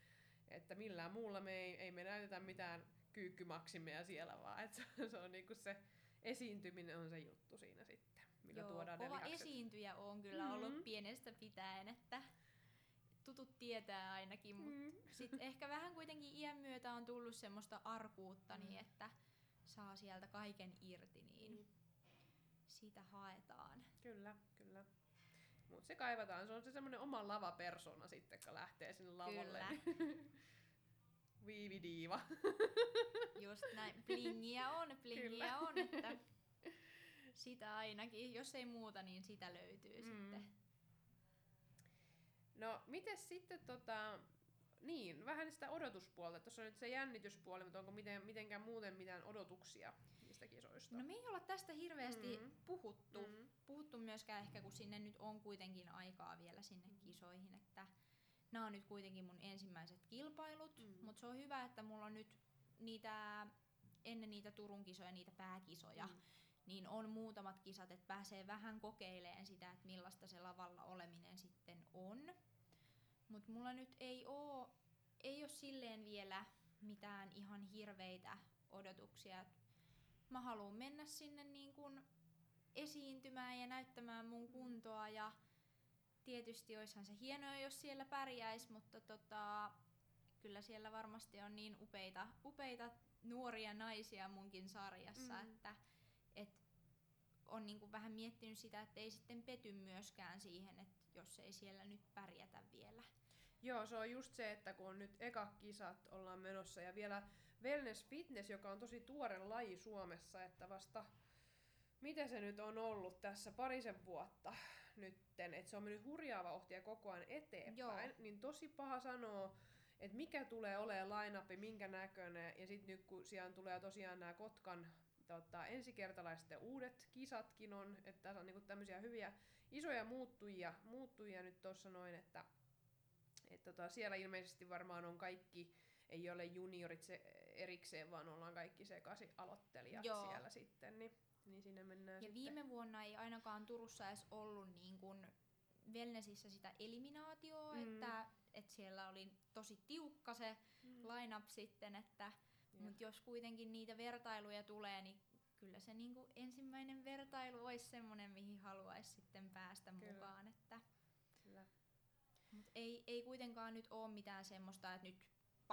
Että millään muulla me ei, ei me näytetä mitään kyykkymaksimeja siellä, vaan että se, se on niinku se esiintyminen on se juttu siinä sitten, millä Joo, tuodaan ne kova lihakset. esiintyjä on kyllä Mhm. ollut pienestä pitäen, että tutut tietää ainakin, mutta Mm. sitten ehkä vähän kuitenkin iän myötä on tullut semmoista arkuutta, Mm. niin että saa sieltä kaiken irti, niin Mm. sitä haetaan. Kyllä, kyllä. Mutta se kaivataan, se on se semmoinen oma lavapersona sitten, kun lähtee sinne lavalle. Kyllä. Viividiiva. Just näin. Blingiä on, blingiä Kyllä. on, että sitä ainakin. Jos ei muuta, niin sitä löytyy Mm. sitten. No, miten sitten tota, niin, vähän sitä odotuspuolta. Tuossa on nyt se jännityspuoli, mutta onko miten, mitenkään muuten mitään odotuksia niistä kisoista? No me ei olla tästä hirveästi Mm. puhuttu. Mm. puhuttu myöskään ehkä, kun sinne nyt on kuitenkin aikaa vielä sinne Mm. kisoihin, että nämä on nyt kuitenkin mun ensimmäiset kilpailut, Mm. mutta se on hyvä, että mulla on nyt niitä, ennen niitä Turun kisoja, niitä pääkisoja, Mm. niin on muutamat kisat, että pääsee vähän kokeileen sitä, että millaista se lavalla oleminen sitten on. Mutta mulla nyt ei oo, ei oo silleen vielä mitään ihan hirveitä odotuksia. Mä haluan mennä sinne niin kun esiintymään ja näyttämään mun kuntoa ja tietysti olisihan se hienoa, jos siellä pärjäis, mutta tota, kyllä siellä varmasti on niin upeita, upeita nuoria naisia munkin sarjassa, Mm. että et on niinku vähän miettinyt sitä, että ei sitten pety myöskään siihen, että jos ei siellä nyt pärjätä vielä. Joo, se on just se, että kun on nyt eka kisat ollaan menossa ja vielä Wellness Fitness, joka on tosi tuore laji Suomessa, että vasta mitä se nyt on ollut tässä parisen vuotta nytten, että se on mennyt hurjaa vauhtia koko ajan eteenpäin, Joo. niin tosi paha sanoa, että mikä tulee olemaan line minkä näköinen, ja sitten nyt kun siellä tulee tosiaan nämä Kotkan tota, ensikertalaisten uudet kisatkin on, että tässä on niinku tämmöisiä hyviä isoja muuttujia, muuttujia nyt tuossa noin, että et tota, siellä ilmeisesti varmaan on kaikki, ei ole juniorit se erikseen, vaan ollaan kaikki sekaisin aloittelijat Joo. siellä sitten, niin, niin sinne mennään Ja sitten. viime vuonna ei ainakaan Turussa edes ollut niin kuin wellnessissä sitä eliminaatioa, Mm. että, että siellä oli tosi tiukka se Mm. line-up sitten, että mutta jos kuitenkin niitä vertailuja tulee, niin kyllä se niinku ensimmäinen vertailu olisi semmoinen, mihin haluaisi sitten päästä Kyllä. mukaan. Että, Kyllä. mut ei, ei kuitenkaan nyt ole mitään semmoista, että nyt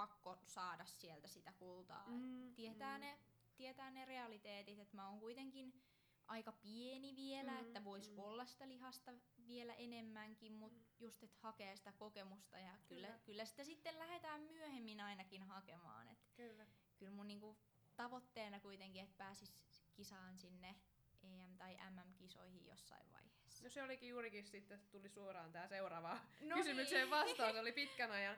pakko saada sieltä sitä kultaa. Mm, tietää, mm. ne, tietää ne realiteetit, että mä oon kuitenkin aika pieni vielä, Mm, että vois mm. olla sitä lihasta vielä enemmänkin, mutta just, että hakee sitä kokemusta ja kyllä, Kyllä. kyllä sitä sitten lähdetään myöhemmin ainakin hakemaan. Et Kyllä. kyllä mun niinku tavoitteena kuitenkin, että pääsis kisaan sinne EM- tai MM-kisoihin jossain vaiheessa. No se olikin juurikin sitten, tuli suoraan tämä seuraava No kysymykseen niin. vastaus. Oli pitkän ajan,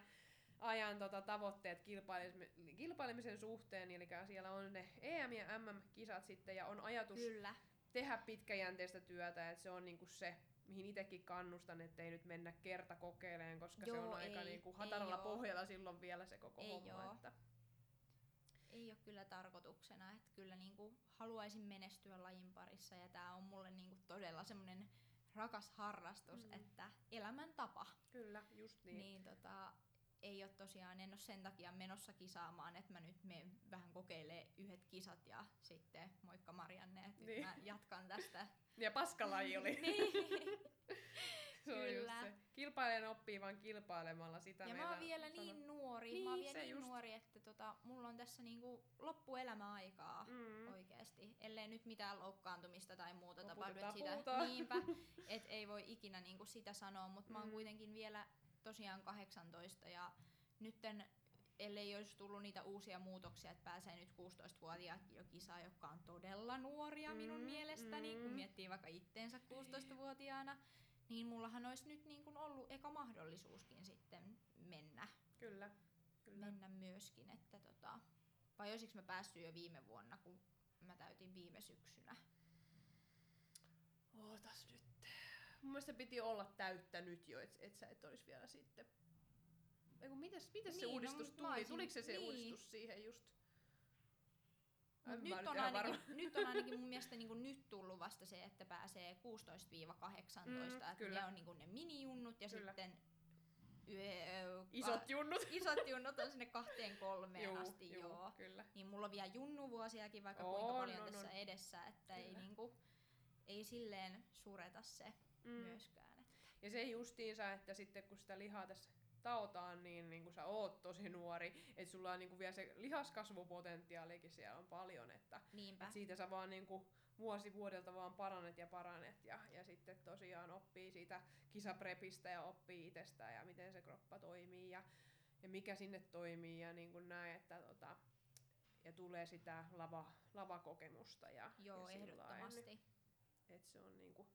ajan tota, tavoitteet kilpailemisen, kilpailemisen suhteen, eli siellä on ne EM- ja MM-kisat sitten, ja on ajatus Kyllä, tehdä pitkäjänteistä työtä, että se on niinku se, mihin itsekin kannustan, ettei nyt mennä kerta kokeileen, koska se Joo, on aika ei, niinku ei hataralla oo. pohjalla silloin vielä se koko Ei homma. oo. Että, ei ole kyllä tarkoituksena, että kyllä niinku haluaisin menestyä lajin parissa ja tämä on mulle niinku todella semmoinen rakas harrastus, Mm. että elämäntapa. kyllä, just. Niin, niin tota, ei ole tosiaan, en ole sen takia menossa kisaamaan, että mä nyt menen vähän kokeilee yhdet kisat ja sitten moikka Marianne, että Niin. niin. mä jatkan tästä. Ja paskalaji oli. niin. se on just kyllä. se. Kilpailijan oppii vaan kilpailemalla sitä Ja mä oon vielä sanon. niin nuori, Niin, mä oon se vielä niin just. nuori, että tota, mulla on tässä niinku loppuelämä aikaa Mm. oikeesti. Ellei nyt mitään loukkaantumista tai muuta tapahdu. Sitä, niinpä, et ei voi ikinä niinku sitä sanoa, mutta mä oon Mm. kuitenkin vielä tosiaan 18 ja nytten ellei olisi tullut niitä uusia muutoksia, että pääsee nyt 16-vuotiaat jo kisaan, jotka on todella nuoria minun Mm, mielestäni, kun mm. miettii vaikka itteensä 16-vuotiaana, niin mullahan olisi nyt niin kuin ollut eka mahdollisuuskin sitten mennä, Kyllä. Kyllä. mennä myöskin. Että tota, vai olisiko mä päässyt jo viime vuonna, kun mä täytin viime syksynä? Ootas nyt. Mun mielestä piti olla täyttä nyt jo, et, et sä et olisi vielä sitten. Eiku, mites, mites se Niin, no, uudistus mä tuli? olisin- Tuliko se se niin. uudistus siihen just? Nyt, on ainakin, nyt on ainakin mun mielestä niinku nyt tullut vasta se, että pääsee 16-18, Mm, että kyllä. ne on niinku ne minijunnut ja Kyllä. sitten yö, Isot junnut. isot junnut on sinne kahteen kolmeen Juu, asti, juu, joo. Kyllä. Niin mulla on vielä junnuvuosiakin vaikka On, kuinka paljon on, tässä on. edessä, että ei, Kyllä. niinku, ei silleen sureta se Mm. myöskään. Että. Ja se justiinsa, että sitten kun sitä lihaa tässä taotaan, niin, niin kun sä oot tosi nuori, että sulla on niin vielä se lihaskasvupotentiaalikin siellä on paljon, että Niinpä. et siitä sä vaan niin vuosi vuodelta vaan paranet ja paranet ja, ja sitten tosiaan oppii siitä kisaprepistä ja oppii itsestään ja miten se kroppa toimii ja, ja mikä sinne toimii ja niin kuin näin, että tota, ja tulee sitä lava, lavakokemusta ja, Joo, ja ehdottomasti. että se on niinku,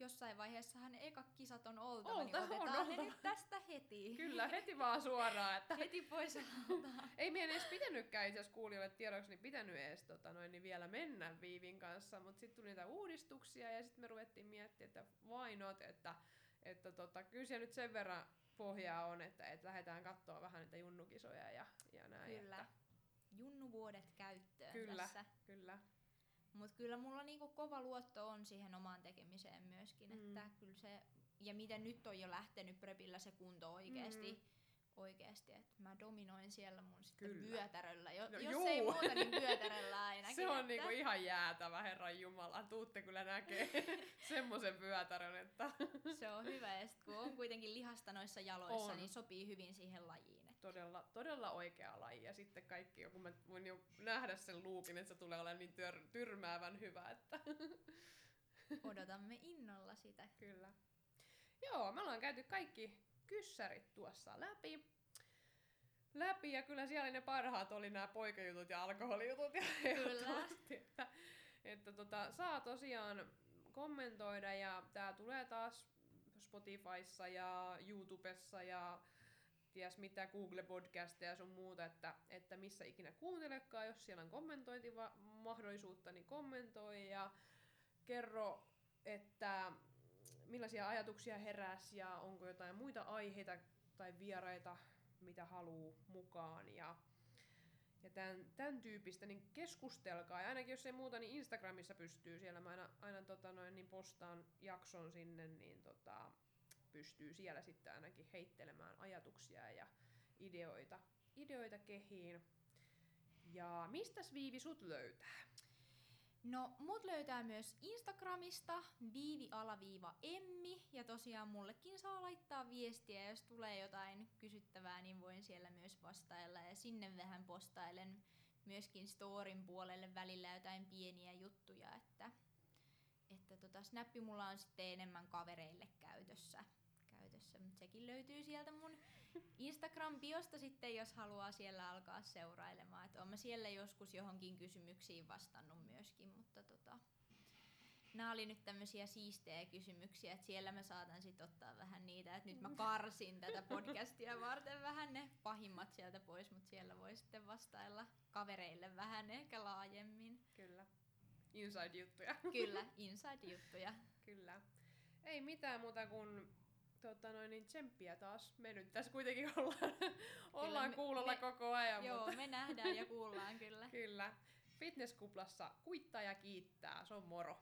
Jossain vaiheessahan ne ekat kisat on oltava, Olta- niin on, otetaan ne on. nyt tästä heti. kyllä heti vaan suoraan, että heti pois alta. Ei meidän edes pitänytkään itse asiassa kuulijoille tiedoksi, niin pitänyt edes tota, noin, niin vielä mennä Viivin kanssa, mutta sitten tuli niitä uudistuksia ja sitten me ruvettiin miettimään, että why not, että, että tota, kyllä siellä nyt sen verran pohjaa on, että, että lähdetään katsoa vähän niitä junnukisoja ja, ja näin. Kyllä. Että, Junnuvuodet käyttöön Kyllä. tässä. kyllä. Mutta kyllä mulla niinku kova luotto on siihen omaan tekemiseen myöskin, Mm. että kyllä se, ja miten nyt on jo lähtenyt prepillä se kunto oikeesti, Mm. oikeesti, että mä dominoin siellä mun sitten Kyllä. vyötäröllä. Jo, No jos juu. ei muuta, niin vyötäröllä ainakin. Se on että niinku ihan jäätävä, Herran Jumala. Tuutte kyllä näkee semmoisen vyötärön, että Se on hyvä, ja sit kun on kuitenkin lihasta noissa jaloissa, On. niin sopii hyvin siihen lajiin. Todella, todella oikea laji. Ja sitten kaikki, kun mä voin jo nähdä sen luukin, että se tulee olemaan niin tyr- tyrmäävän hyvä, että Odotamme innolla sitä. Kyllä. Joo, me ollaan käyty kaikki kyssärit tuossa läpi. Läpi ja kyllä siellä ne parhaat oli nämä poikajutut ja alkoholijutut ja ehdottomasti, että, että tota, saa tosiaan kommentoida ja tää tulee taas Spotifyssa ja YouTubessa ja ties mitä Google Podcasteja ja sun muuta, että, että missä ikinä kuuntelekaan, jos siellä on kommentointimahdollisuutta, niin kommentoi ja kerro, että millaisia ajatuksia heräs ja onko jotain muita aiheita tai vieraita, mitä haluaa mukaan ja, ja tämän, tämän tyyppistä, niin keskustelkaa. Ja ainakin jos ei muuta, niin Instagramissa pystyy. Siellä mä aina, aina tota noin, niin postaan jakson sinne, niin tota, pystyy siellä sitten ainakin heittelemään ajatuksia ja ideoita, ideoita kehiin. Ja mistäs Viivi sut löytää? No, mut löytää myös Instagramista viivi-emmi ja tosiaan mullekin saa laittaa viestiä, jos tulee jotain kysyttävää, niin voin siellä myös vastailla ja sinne vähän postailen myöskin storin puolelle välillä jotain pieniä juttuja, että, että tota, Snappi mulla on sitten enemmän kavereille käytössä, käytössä sekin löytyy sieltä mun Instagram-biosta sitten, jos haluaa siellä alkaa seurailemaan. Et oon mä siellä joskus johonkin kysymyksiin vastannut myöskin, mutta tota, nämä oli nyt tämmöisiä siistejä kysymyksiä, että siellä mä saatan sitten ottaa vähän niitä, että nyt mä karsin tätä podcastia varten vähän ne pahimmat sieltä pois, mutta siellä voi sitten vastailla kavereille vähän ehkä laajemmin. Kyllä. Inside-juttuja. Kyllä, inside-juttuja. Kyllä. Ei mitään muuta kuin tota noin, niin tsemppiä taas. Me nyt tässä kuitenkin ollaan, ollaan me- kuulolla me- koko ajan. Joo, Mutta, me nähdään ja kuullaan kyllä. kyllä. Fitnesskuplassa kuittaa ja kiittää. Se on moro.